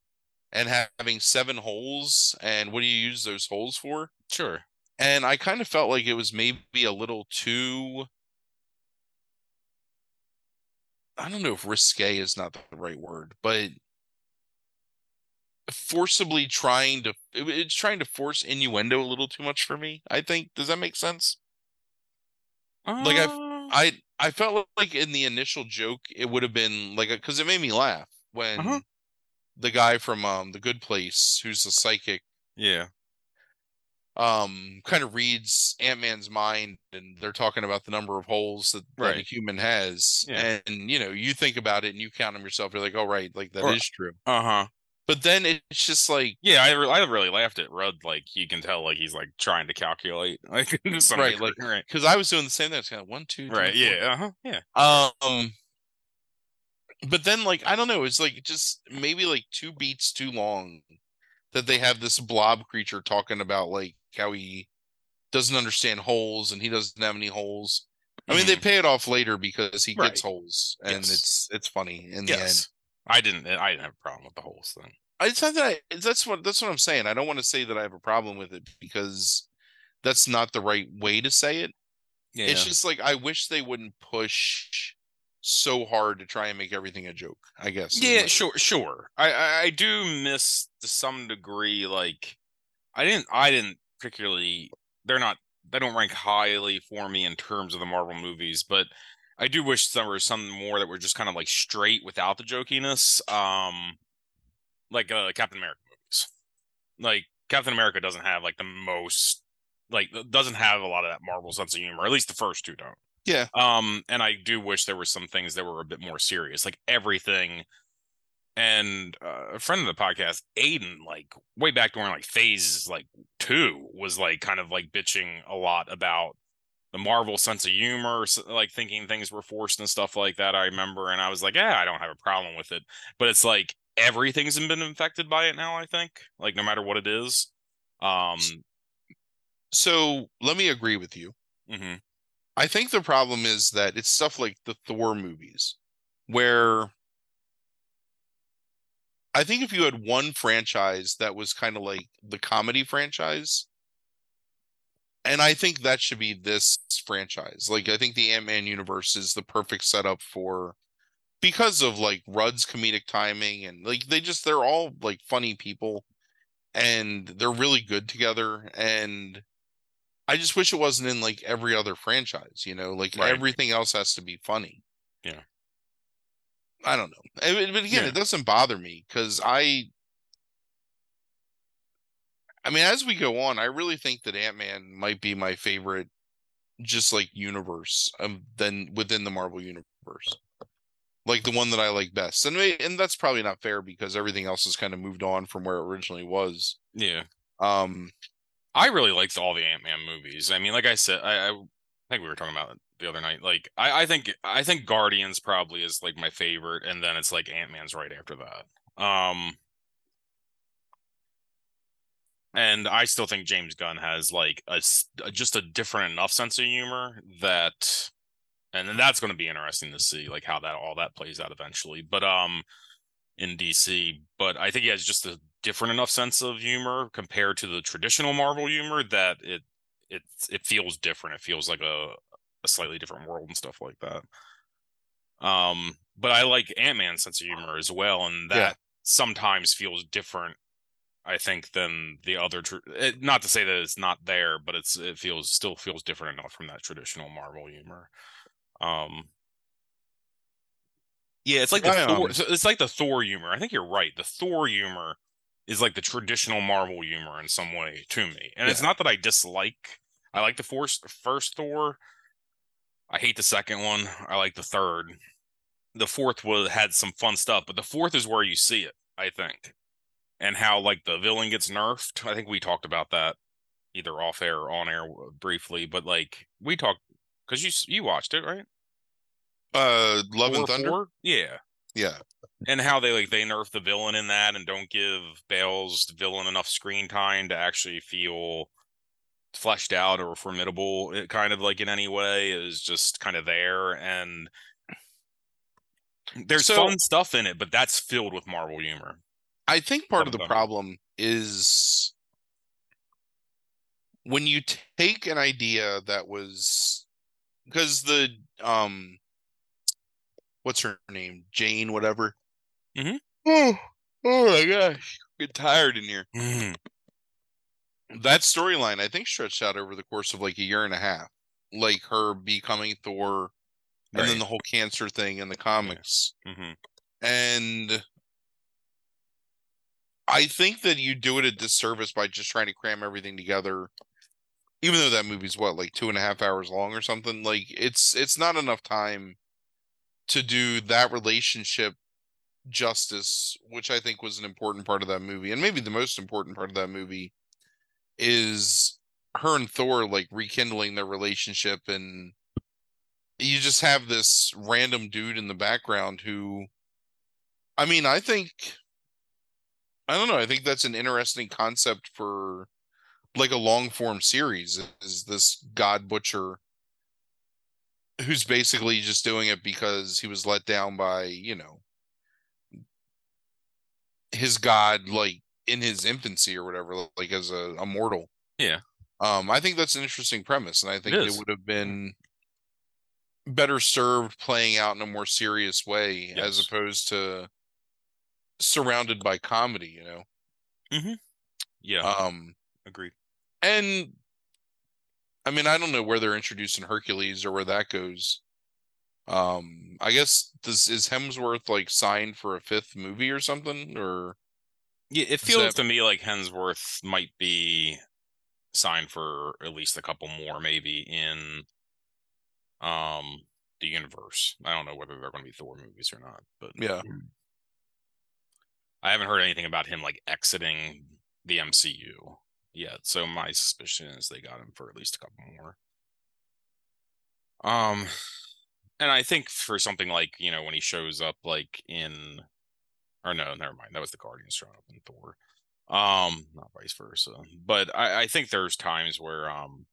and having seven holes. And what do you use those holes for? Sure. And I kind of felt like it was maybe a little too. I don't know if risque is not the right word, but forcibly trying to it's trying to force innuendo a little too much for me. I think does that make sense? Like, I've- Uh, I I felt like in the initial joke it would have been like because it made me laugh when Uh-huh. the guy from um the Good Place who's a psychic yeah. Um kind of reads Ant-Man's mind and they're talking about the number of holes that, that a human has Yeah. and you know you think about it and you count them yourself you're like oh right like that is Or- true Uh huh. but then it's just like Yeah, I, re- I really laughed at Rudd. Like you can tell, like he's like trying to calculate, like Right, like- right, because I was doing the same thing it's kind of one two three, right, four. yeah, uh huh, yeah. Um, but then like I don't know, it's like just maybe like two beats too long that they have this blob creature talking about like how he doesn't understand holes and he doesn't have any holes. I mean, they Mhm. pay it off later because he Right. gets holes, and Yes. it's it's funny in the end. yes, I didn't, I didn't have a problem with the holes thing. It's not that I, that's what that's what I'm saying. I don't want to say that I have a problem with it because that's not the right way to say it. Yeah, It's just like I wish they wouldn't push so hard to try and make everything a joke. I guess. yeah, sure, sure. I, I, I do miss to some degree. Like, I didn't, I didn't particularly. They're not, they don't rank highly for me in terms of the Marvel movies, but I do wish there were some more that were just kind of like straight without the jokiness. Um, like uh, Captain America movies. Like Captain America doesn't have like the most, like doesn't have a lot of that Marvel sense of humor. At least the first two don't. Yeah. Um, and I do wish there were some things that were a bit more serious, like everything. And uh, a friend of the podcast, Aiden, like way back during like phase like two, was like kind of like bitching a lot about the Marvel sense of humor, like thinking things were forced and stuff like that. I remember, and I was like, yeah, I don't have a problem with it, but it's like everything's been infected by it now. I think, like no matter what it is. Um. So let me agree with you. mhm. I think the problem is that it's stuff like the Thor movies, where I think if you had one franchise that was kind of like the comedy franchise, and I think that should be this franchise. Like I think the Ant Man universe is the perfect setup for because of like Rudd's comedic timing and like they just they're all like funny people and they're really good together and I just wish it wasn't in like every other franchise, you know, like Right. everything else has to be funny. Yeah. I don't know. But again, Yeah. it doesn't bother me because I I mean, as we go on, I really think that Ant-Man might be my favorite just like universe um then within the Marvel universe. Like the one that I like best. And and that's probably not fair because everything else has kind of moved on from where it originally was. Yeah. Um I really liked all the Ant Man movies. I mean, like I said, I, I think we were talking about the other night. Like, I, I think I think Guardians probably is like my favorite, and then it's like Ant Man's right after that. Um, and I still think James Gunn has like a s- just a different enough sense of humor that, and then that's going to be interesting to see like how that all that plays out eventually. But um, in DC, but I think he has just a different enough sense of humor compared to the traditional Marvel humor that it it it feels different. It feels like a a slightly different world and stuff like that. Um, but I like Ant Man's sense of humor as well, and that Yeah. sometimes feels different. I think than the other. Tr- it, not to say that it's not there, but it's it feels still feels different enough from that traditional Marvel humor. Um, yeah, it's like the Thor, it's like the Thor humor. I think you're right. The Thor humor is like the traditional Marvel humor in some way to me, and it's not that I dislike. I like the first first Thor. I hate the second one. I like the third. The fourth was had some fun stuff, but the fourth is where you see it. I think, and how like the villain gets nerfed. I think we talked about that either off air or on air briefly, but like we talked because you you watched it right? Uh Love and Thunder. 4? Yeah, Yeah. and how they like they nerf the villain in that and don't give Bale's villain enough screen time to actually feel fleshed out or formidable it kind of like in any way is just kind of there and there's So- fun stuff in it but that's filled with marvel humor I think part Love of the Thunder. problem is when you take an idea that was because the um what's her name? Jane whatever. Mhm. oh oh my gosh get tired in here. That storyline I think stretched out over the course of like a year and a half like her becoming Thor and then the whole cancer thing in the comics. Hmm and I think that you do it a disservice by just trying to cram everything together. Even though that movie's what, like two and a half hours long or something, like it's it's not enough time to do that relationship justice, which I think was an important part of that movie, and maybe the most important part of that movie is her and Thor like rekindling their relationship and you just have this random dude in the background who I mean, I think I don't know, I think that's an interesting concept for like a long form series is this god butcher who's basically just doing it because he was let down by, you know, his god like in his infancy or whatever, like as a, a mortal. Yeah. Um, I think that's an interesting premise, and I think it would have been better served playing out in a more serious way as opposed to surrounded by comedy, you know. Mm-hmm. Yeah Um, agreed and I mean, I don't know where they're introducing Hercules or where that goes. Um, I guess this is Hemsworth like signed for a fifth movie or something, or yeah it feels that- to me like Hemsworth might be signed for at least a couple more maybe in um the universe i don't know whether they're going to be thor movies or not but yeah. I haven't heard anything about him like exiting the MCU yet. So my suspicion is they got him for at least a couple more. Um and I think for something like, you know, when he shows up like in or no, never mind. That was the Guardians showing up in Thor. Um, not vice versa. But I, I think there's times where um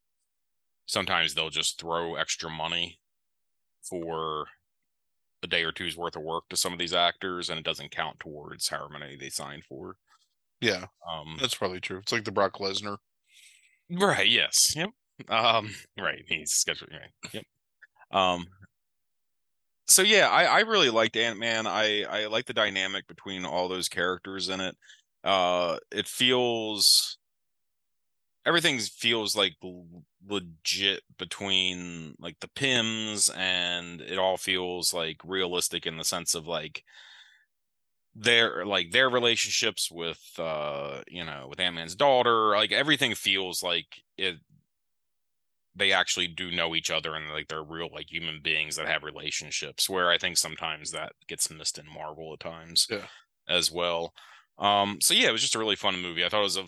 sometimes they'll just throw extra money for a day or two's worth of work to some of these actors and it doesn't count towards however many they signed for. Yeah, Um that's probably true. It's like the Brock Lesnar. right, yes. Yep. Um right, he's scheduled right. Yep. Um so yeah, I, I really liked Ant Man. I I like the dynamic between all those characters in it. Uh, it feels everything feels like legit between like the Pyms and it all feels like realistic in the sense of like their like their relationships with uh you know with Ant-Man's daughter like everything feels like it they actually do know each other and like they're real like human beings that have relationships where i think sometimes that gets missed in marvel at times yeah. as well um so yeah it was just a really fun movie i thought it was a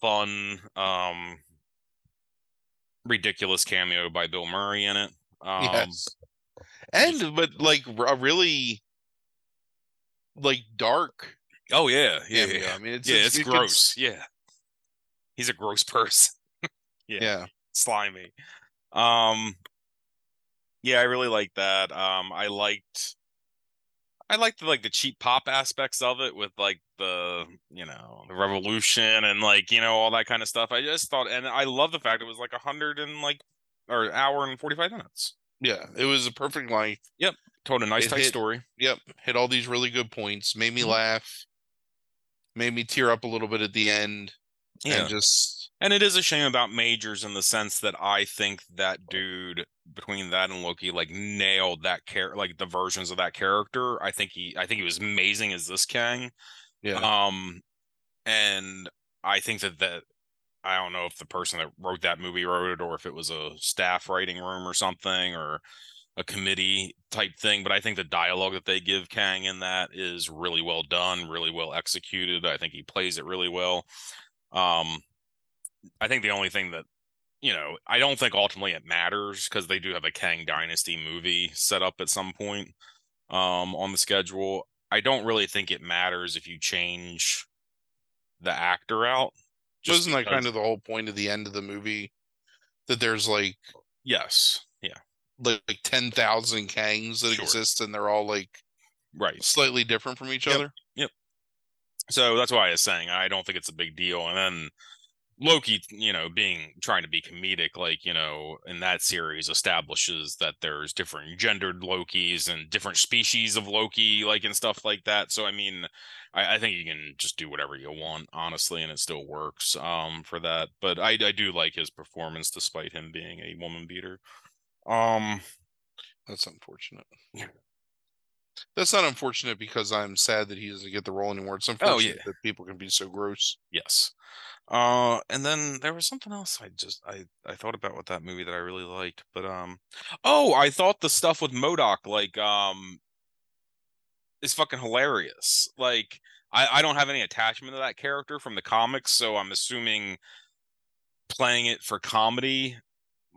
fun um ridiculous cameo by bill murray in it um yes. and but like a really like dark oh yeah yeah, yeah. i mean it's yeah it's, it's gross yeah he's a gross person yeah. yeah slimy. Um yeah, I really like that. Um I liked I liked the, like the cheap pop aspects of it with like the, you know, the revolution and like, you know, all that kind of stuff. I just thought and I love the fact it was like a hundred and like or hour and forty five minutes. Yeah, it was a perfect length. Yep. Told a nice tight hit, story. Yep. Hit all these really good points, made me mm-hmm. laugh, made me tear up a little bit at the end. Yeah. And just and it is a shame about Majors in the sense that I think that dude between that and Loki like nailed that character, like the versions of that character. I think he, I think he was amazing as this Kang. Yeah. Um, and I think that that I don't know if the person that wrote that movie wrote it or if it was a staff writing room or something or a committee type thing. But I think the dialogue that they give Kang in that is really well done, really well executed. I think he plays it really well. Um, I think the only thing that you know, I don't think ultimately it matters because they do have a Kang Dynasty movie set up at some point um, on the schedule. I don't really think it matters if you change the actor out. Just Wasn't that kind of the whole point of the end of the movie? That there's like yes, like, like ten thousand Kangs that sure. exist, and they're all like right, slightly different from each yep. other. Yep. So that's why I was saying I don't think it's a big deal. And then Loki, you know, being trying to be comedic, like, you know, in that series establishes that there's different gendered Lokis and different species of Loki, like, and stuff like that. So, I mean, I, I think you can just do whatever you want, honestly, and it still works um, for that. But I, I do like his performance despite him being a woman beater. Um, That's unfortunate. That's not unfortunate because I'm sad that he doesn't get the role anymore. It's unfortunate oh, yeah. that people can be so gross. Yes. Uh, and then there was something else I just I I thought about with that movie that I really liked, but um, oh, I thought the stuff with MODOK like um is fucking hilarious. Like I I don't have any attachment to that character from the comics, so I'm assuming playing it for comedy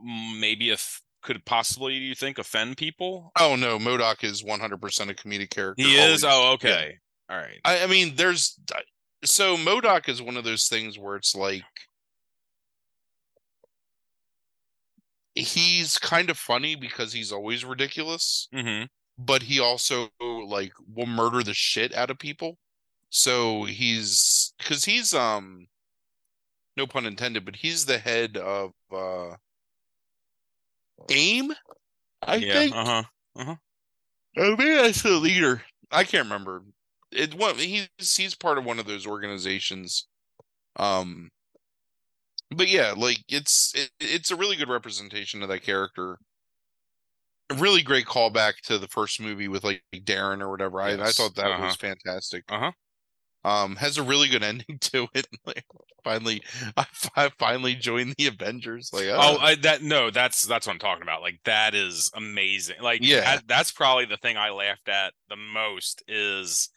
maybe if could possibly you think offend people? Oh no, MODOK is 100% a comedic character. He is. Oh, okay. Yeah. All right. I, I mean, there's so MODOK is one of those things where it's like he's kind of funny because he's always ridiculous, mm-hmm. but he also like will murder the shit out of people. So he's because he's um no pun intended, but he's the head of uh AIM. I yeah, think. Uh huh. Uh huh. Oh, maybe that's the leader. I can't remember it what he's he's part of one of those organizations um but yeah like it's it, it's a really good representation of that character a really great callback to the first movie with like darren or whatever yes. I, I thought that uh-huh. was fantastic uh-huh um has a really good ending to it like finally I, I finally joined the avengers like oh, oh I, that no that's that's what i'm talking about like that is amazing like yeah that, that's probably the thing i laughed at the most is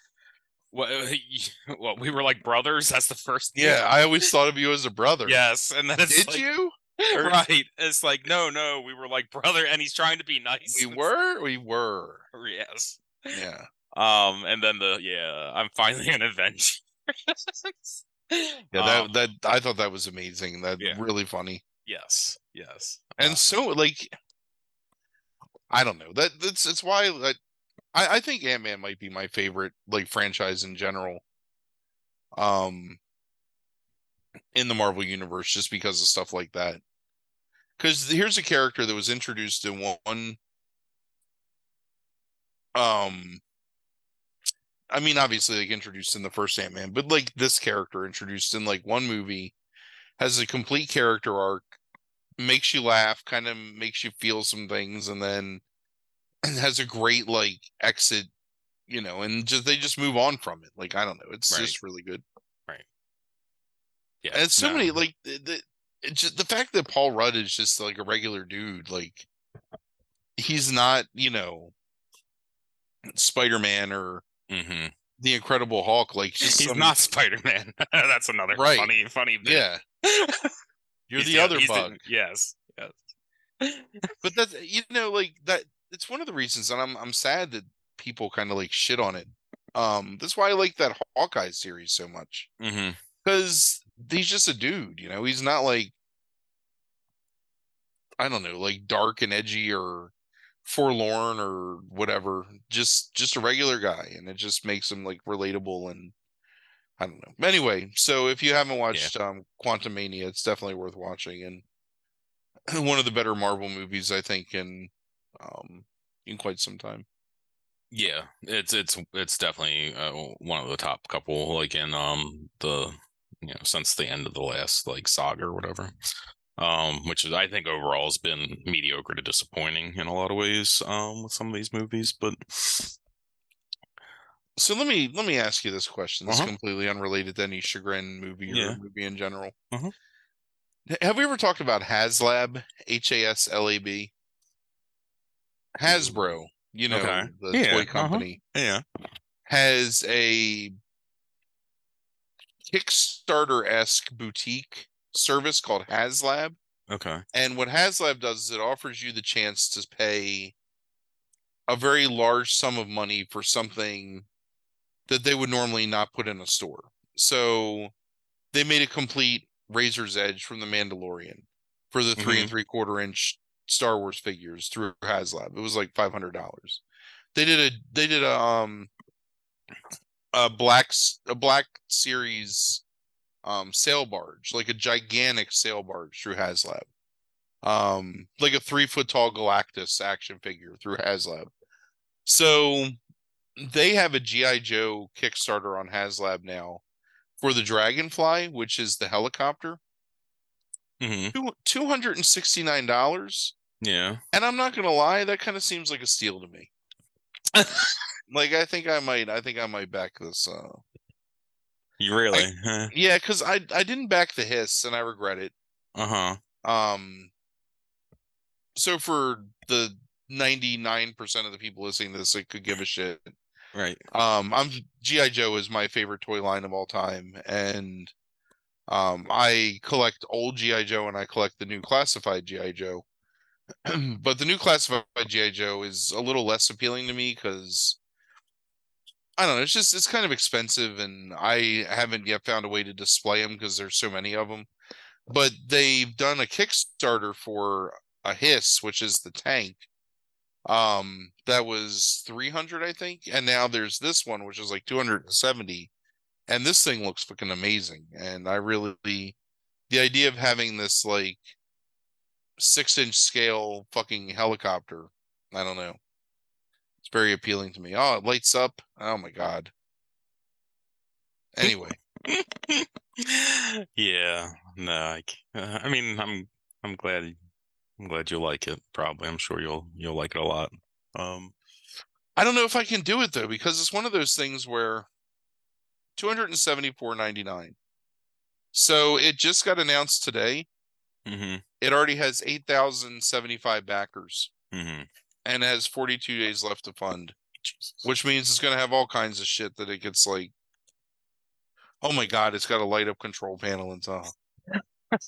what, what we were like brothers. That's the first. Thing. Yeah, I always thought of you as a brother. Yes, and then did like, you? right. It's like no, no, we were like brother, and he's trying to be nice. We were, we were. Yes. Yeah. Um, and then the yeah, I'm finally an Avenger. yeah, that um, that I thought that was amazing. That yeah. really funny. Yes. Yes. And uh, so like I don't know. That that's it's why that I, I think Ant Man might be my favorite like franchise in general. Um in the Marvel universe just because of stuff like that. Because here's a character that was introduced in one um I mean obviously like introduced in the first Ant-Man, but like this character introduced in like one movie has a complete character arc, makes you laugh, kind of makes you feel some things and then has a great like exit, you know, and just they just move on from it. Like I don't know, it's Right. just really good. Right. Yeah, And it's so no. many like the, the just the fact that Paul Rudd is just like a regular dude, like he's not, you know, Spider Man or Mhm. the Incredible Hulk. Like He's some- not Spider Man. That's another Right. funny, funny. Bit. Yeah, you're He's the other bug. yes, yes. But that's you know like that. It's one of the reasons, and I'm I'm sad that people kind of like shit on it. Um, that's why I like that Hawkeye series so much because he's just a dude. You know, he's not like I don't know, like dark and edgy or forlorn or whatever. Just just a regular guy, and it just makes him like relatable and I don't know. Anyway, so if you haven't watched um Quantumania, it's definitely worth watching and one of the better Marvel movies I think in um in quite some time. Yeah, it's it's it's definitely uh, one of the top couple, like in um the you know since the end of the last like saga or whatever. Um, which is I think overall has been mediocre to disappointing in a lot of ways. Um, with some of these movies, but So let me let me ask you this question. It's Uh-huh. completely unrelated to any chagrin movie or Yeah. movie in general. Uh-huh. Have we ever talked about HasLab? H A S L A B. Hasbro, you know, Okay. the Yeah, toy uh-huh. company, yeah, has a Kickstarter esque boutique service called HasLab. okay, And what HasLab does is it offers you the chance to pay a very large sum of money for something that they would normally not put in a store. So they made a complete Razor's Edge from the Mandalorian for the 3 and three quarter inch Star Wars figures through HasLab. It was like five hundred dollars. They did a they did a um a black a black series um sail barge, like a gigantic sail barge through HasLab. Um like a three foot tall Galactus action figure through HasLab. So they have a GI Joe Kickstarter on HasLab now for the Dragonfly, which is the helicopter. hmm Two two hundred and sixty nine dollars. yeah. And I'm not gonna lie, that kind of seems like a steal to me. like I think I might I think I might back this uh You really? yeah, because I I didn't back the hiss and I regret it. Uh huh. Um so for the 99% of the people listening to this that could give a shit. Right. Um I'm GI Joe is my favorite toy line of all time and um I collect old GI Joe and I collect the new classified GI Joe. but the new classified GI Joe is a little less appealing to me cuz I don't know, it's just it's kind of expensive and I haven't yet found a way to display them because there's so many of them. But they've done a Kickstarter for a hiss, which is the tank. Um, that was 300, I think, and now there's this one, which is like 270, and this thing looks fucking amazing. And I really, the idea of having this like six inch scale fucking helicopter, I don't know, it's very appealing to me. Oh, it lights up. Oh my god. Anyway, yeah. No, I, uh, I mean, I'm I'm glad I'm glad you like it. Probably, I'm sure you'll you'll like it a lot. Um. I don't know if I can do it though because it's one of those things where 274.99. So it just got announced today. hmm It already has 8,075 backers hmm and has 42 days left to fund, Jesus. which means it's going to have all kinds of shit that it gets like Oh my god, it's got a light up control panel and stuff.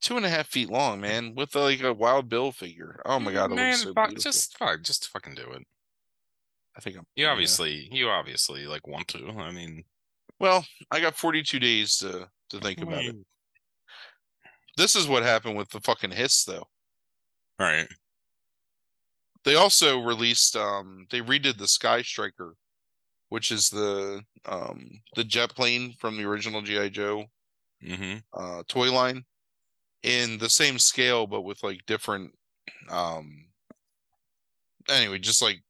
Two and a half feet long, man, with like a wild bill figure. Oh my god, it man, so fuck, just fuck, just fucking do it. I think I'm You yeah. obviously, you obviously like want to. I mean, Well, I got 42 days to to think about it. This is what happened with the fucking hiss though. right? They also released um they redid the Sky Striker, which is the um the jet plane from the original GI Joe hmm uh toy line in the same scale but with like different um anyway, just like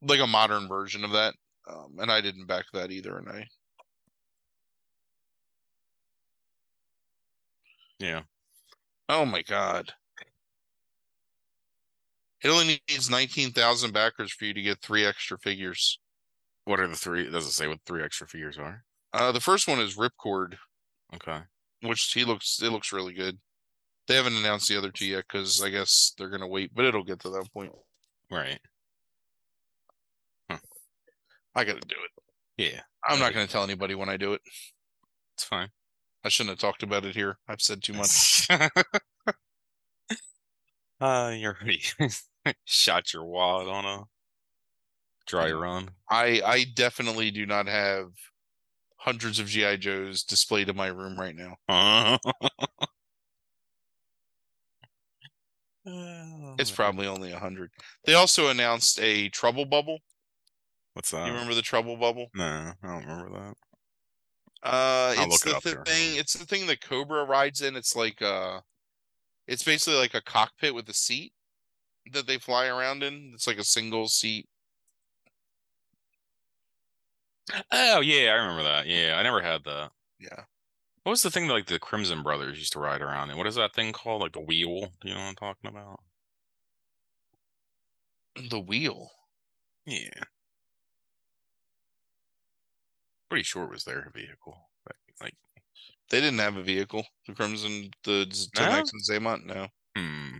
like a modern version of that. Um, and I didn't back that either, and I Yeah. Oh my god, it only needs nineteen thousand backers for you to get three extra figures. What are the three? Does it say what three extra figures are? Uh, the first one is Ripcord, Okay. which he looks it looks really good. They haven't announced the other two yet because I guess they're gonna wait, but it'll get to that point. Right. I gotta do it. Yeah. I'm not gonna tell anybody when I do it. It's fine. I shouldn't have talked about it here. I've said too much. uh, you already shot your wad on a dry run. I I definitely do not have hundreds of GI Joes displayed in my room right now. Uh, It's probably only a hundred. They also announced a trouble bubble. What's that? You remember the trouble bubble? No, I don't remember that. Uh, I'll it's it the up there. thing. It's the thing that Cobra rides in. It's like uh, it's basically like a cockpit with a seat that they fly around in. It's like a single seat. Oh yeah, I remember that. Yeah, I never had that. Yeah, What was the thing that like the Crimson Brothers used to ride around in? What is that thing called? Like the wheel? You know what I'm talking about? the wheel. Yeah. Pretty sure it was their vehicle. But, like, They didn't have a vehicle. The Crimson, the Tomax and Xamot. No, hmm.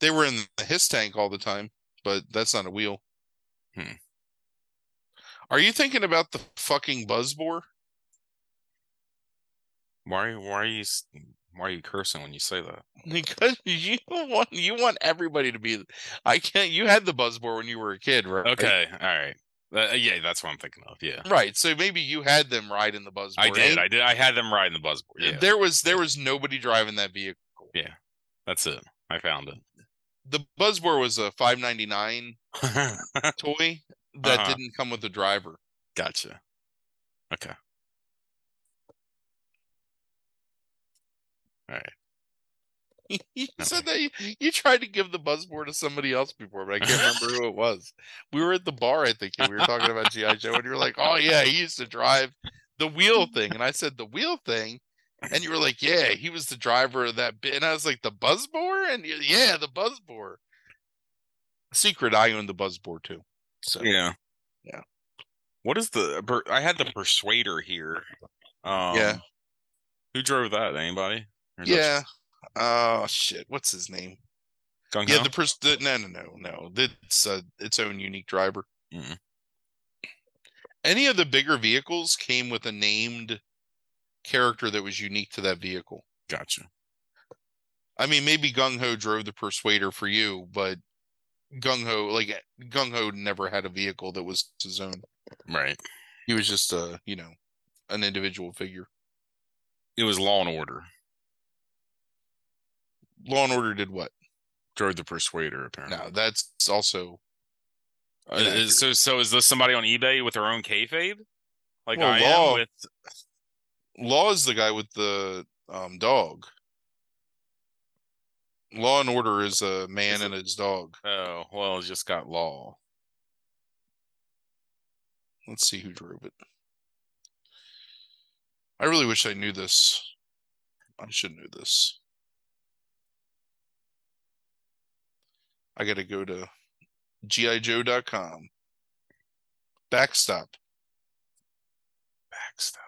they were in the his tank all the time, but that's not a wheel. Hmm. Are you thinking about the fucking Buzz Boar? Why? Why are you? Why are you cursing when you say that? Because you want you want everybody to be. I can't. You had the Buzz Boar when you were a kid, right? Okay, all right. Uh, yeah, that's what I'm thinking of. Yeah, Right. So maybe you had them ride in the Buzz Boar. I did. I did. I had them ride in the Buzz Boar. Yeah, There was there was nobody driving that vehicle. Yeah. That's it. I found it. The Buzz Boar was a five ninety nine toy that Uh-huh. didn't come with a driver. gotcha. Okay. All right. you said that you, you tried to give the Buzz Boar to somebody else before, but I can't remember who it was. We were at the bar, I think, and we were talking about GI Joe, and you were like, "Oh yeah, he used to drive the wheel thing," and I said, "The wheel thing," and you were like, "Yeah, he was the driver of that bit," and I was like, "The Buzz Boar," and yeah, the Buzz Boar. Secret, I own the Buzz Boar too. So Yeah. Yeah. What is the? I had the Persuader here. Um, Yeah. Who drove that? Anybody? Is that yeah. Oh shit, what's his name? Gung Yeah, Ho? the person. The, no, no, no, no. It's uh, its own unique driver. Mhm. Any of the bigger vehicles came with a named character that was unique to that vehicle. Gotcha. I mean, maybe Gung Ho drove the Persuader for you, but Gung Ho, like Gung Ho, never had a vehicle that was his own. Right. He was just a, you know, an individual figure. It was Law and Order. Law and Order did what? Drove the Persuader. Apparently. No, that's also Uh, is- so so is this somebody on eBay with their own kayfabe? Like Well, I Law- am with. Law is the guy with the um dog. Law and Order is a man Is it- and his dog. Oh well, it's just got Law. Let's see who drove it. I really wish I knew this. I should know this. I got to go to gijoe.com. Backstop. Backstop.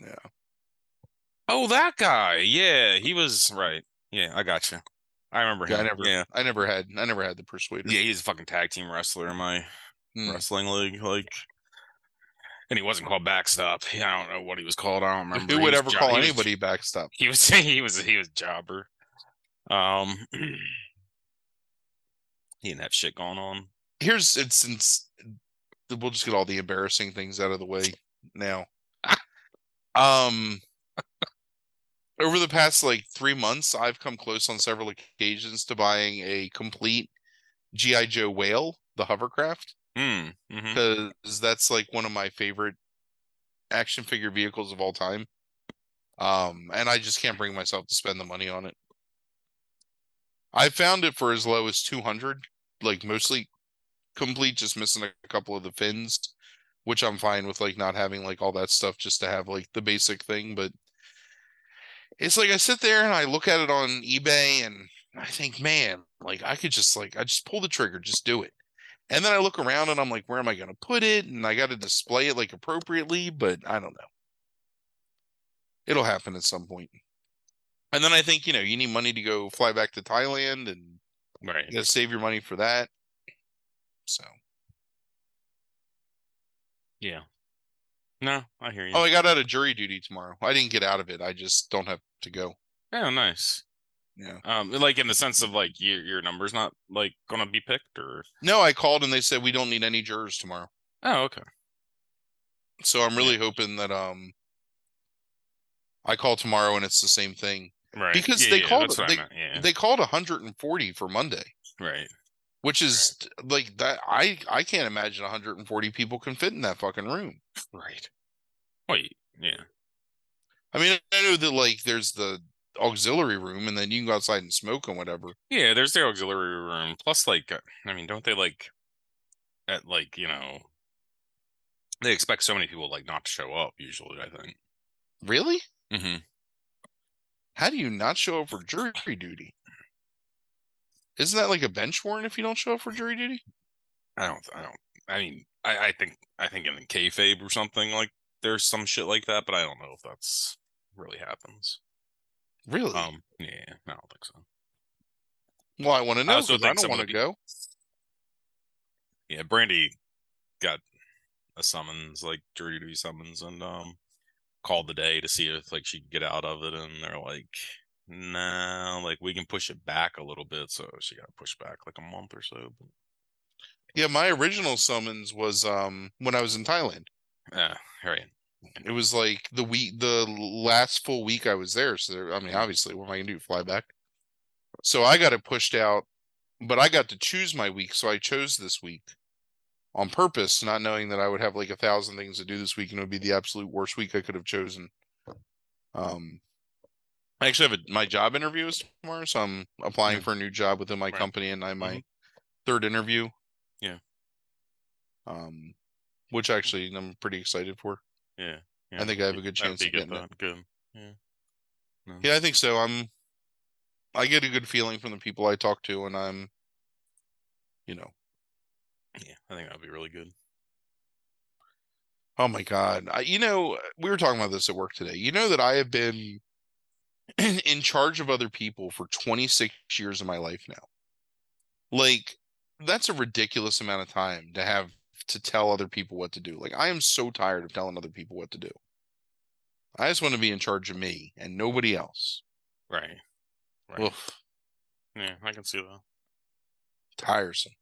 Yeah. Oh, that guy. Yeah, he was right. Yeah, I got you. I remember Yeah, I him. never Yeah, I never had I never had the persuader. yeah, he's a fucking tag team wrestler in my Hmm. wrestling league. Like, and he wasn't called Backstop. I don't know what he was called. I don't remember. Who would ever jo- call he was- anybody backstop? He was saying he was he was a jobber. Um, he didn't have shit going on. Here's it's since we'll just get all the embarrassing things out of the way now. um over the past like three months, I've come close on several occasions to buying a complete GI Joe whale, the hovercraft, Hmm. hmm because that's like one of my favorite action figure vehicles of all time. Um, and I just can't bring myself to spend the money on it. I found it for as low as two hundred, like mostly complete, just missing a couple of the fins, which I'm fine with, like not having like all that stuff just to have like the basic thing. But it's like I sit there and I look at it on eBay and I think, man, like I could just like I just pull the trigger, just do it. And then I look around and I'm like, where am I going to put it? And I got to display it like appropriately, but I don't know. It'll happen at some point. And then I think, you know, you need money to go fly back to Thailand and Right. you got to save your money for that. So, Yeah. No, I hear you. oh, I got out of jury duty tomorrow. I didn't get out of it. I just don't have to go. oh, nice. Yeah. Um, like in the sense of like your your number's not like gonna be picked or No, I called and they said we don't need any jurors tomorrow. oh okay So I'm really hoping that um I call tomorrow and it's the same thing. Right Because Yeah, they yeah, called- that's what I they- yeah They called 140 for Monday, right which is like that I I can't imagine 140 people can fit in that fucking room. right wait yeah I mean, I know that like there's the auxiliary room and then you can go outside and smoke and whatever. yeah there's the auxiliary room plus like uh, I mean don't they like at like you know they expect so many people like not to show up usually I think Really? mm-hmm. How do you not show up for jury duty? Isn't that like a bench warrant if you don't show up for jury duty? I don't I don't I mean I I think I think in the kayfabe or something like there's some shit like that but I don't know if that's really happens Really? um yeah I don't think so well, I want to know I think don't want to go. yeah, Brandy got a summons, like jury duty summons, and um called the day to see if like she could get out of it, and they're like, "No, like we can push it back a little bit." So she got pushed back like a month or so. Yeah, my original summons was um when I was in Thailand. yeah, right. It was like the week, the last full week I was there. So there, I mean, obviously, what am I gonna do? Fly back? So I got it pushed out, but I got to choose my week. So I chose this week on purpose, not knowing that I would have like a thousand things to do this week, and it would be the absolute worst week I could have chosen. Um, I actually have a, my job interview is tomorrow, so I'm applying for a new job within my Right. company, and I'm my third interview. Yeah. Um, which actually I'm pretty excited for. Yeah, I think I have a good chance of good. getting it. Good. Yeah. No. Yeah, I think so. I'm I get a good feeling from the people I talk to and I'm you know, Yeah, I think that'd be really good. oh my god. I, you know, we were talking about this at work today. You know that I have been in charge of other people for 26 years of my life now. Like that's a ridiculous amount of time to have to tell other people what to do. Like I am so tired of telling other people what to do. I just want to be in charge of me and nobody else. Right. Right. Oof, yeah, I can see that. tiresome.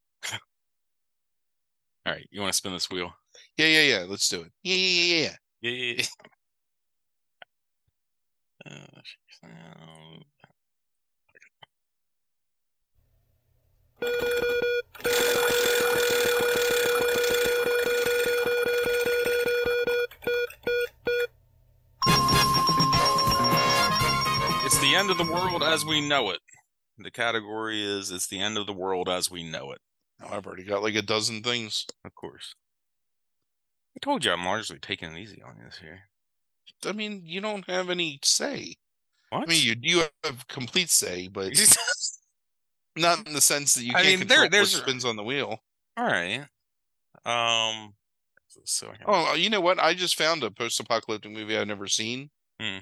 All right, you want to spin this wheel? Yeah, yeah, yeah. Let's do it. Yeah, yeah, yeah, yeah. Yeah. yeah. It's the end of the world as we know it. The category is it's the end of the world as we know it. Oh, I've already got like a dozen things. Of course. I told you I'm largely taking it easy on you this year. I mean, you don't have any say. What? I mean, you do have complete say, but not in the sense that you I can't mean, there- control there's- what spins on the wheel. All right. Um. So Oh, you know what? I just found a post-apocalyptic movie I've never seen. Hmm.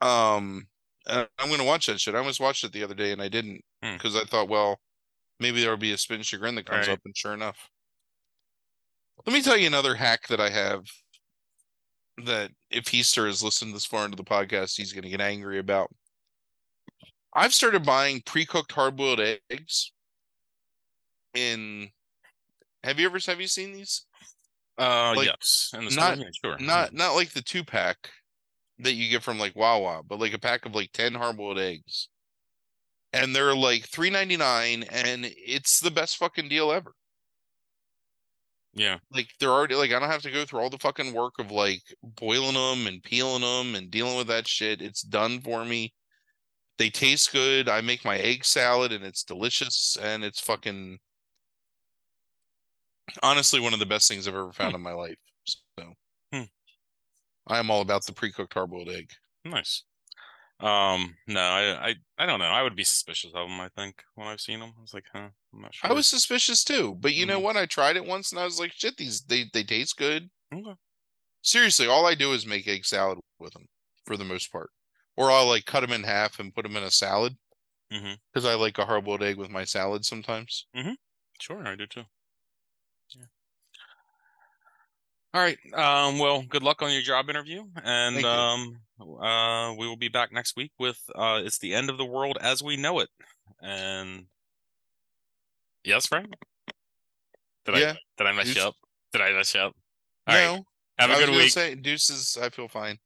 Um, I'm gonna watch that shit. I almost watched it the other day and I didn't Hmm. because I thought, well, maybe there'll be a spin chagrin that comes Right. up, and sure enough. Let me tell you another hack that I have. That if Easter has listened this far into the podcast, he's gonna get angry about. I've started buying pre-cooked hard-boiled eggs. In, have you ever have you seen these? uh, like, yes. The not-? Yeah, sure. not not like the two pack that you get from like Wawa, but like a pack of like 10 hard-boiled eggs. And they're like 3.99 and it's the best fucking deal ever. Yeah. Like they're already like I don't have to go through all the fucking work of like boiling them and peeling them and dealing with that shit. It's done for me. They taste good. I make my egg salad and it's delicious and it's fucking Honestly, one of the best things I've ever found in my life. So Hmm. I am all about the pre-cooked hard-boiled egg. Nice. Um, no, I, I, I don't know. I would be suspicious of them. I think when I've seen them, I was like, huh, I'm not sure. I was suspicious too, but you know Mhm. what? I tried it once and I was like, shit, these they they taste good. Okay. Seriously, all I do is make egg salad with them for the most part, or I'll like cut them in half and put them in a salad because I like a hard-boiled egg with my salad sometimes. Sure, I do too. Yeah. All right. Um, well, good luck on your job interview, and um, uh, we will be back next week with uh, it's the end of the world as we know it, and yes, Frank. Did Yeah. I did I mess you up? Did I mess you up? All right. no, Have I a was good week. say deuces. I feel fine.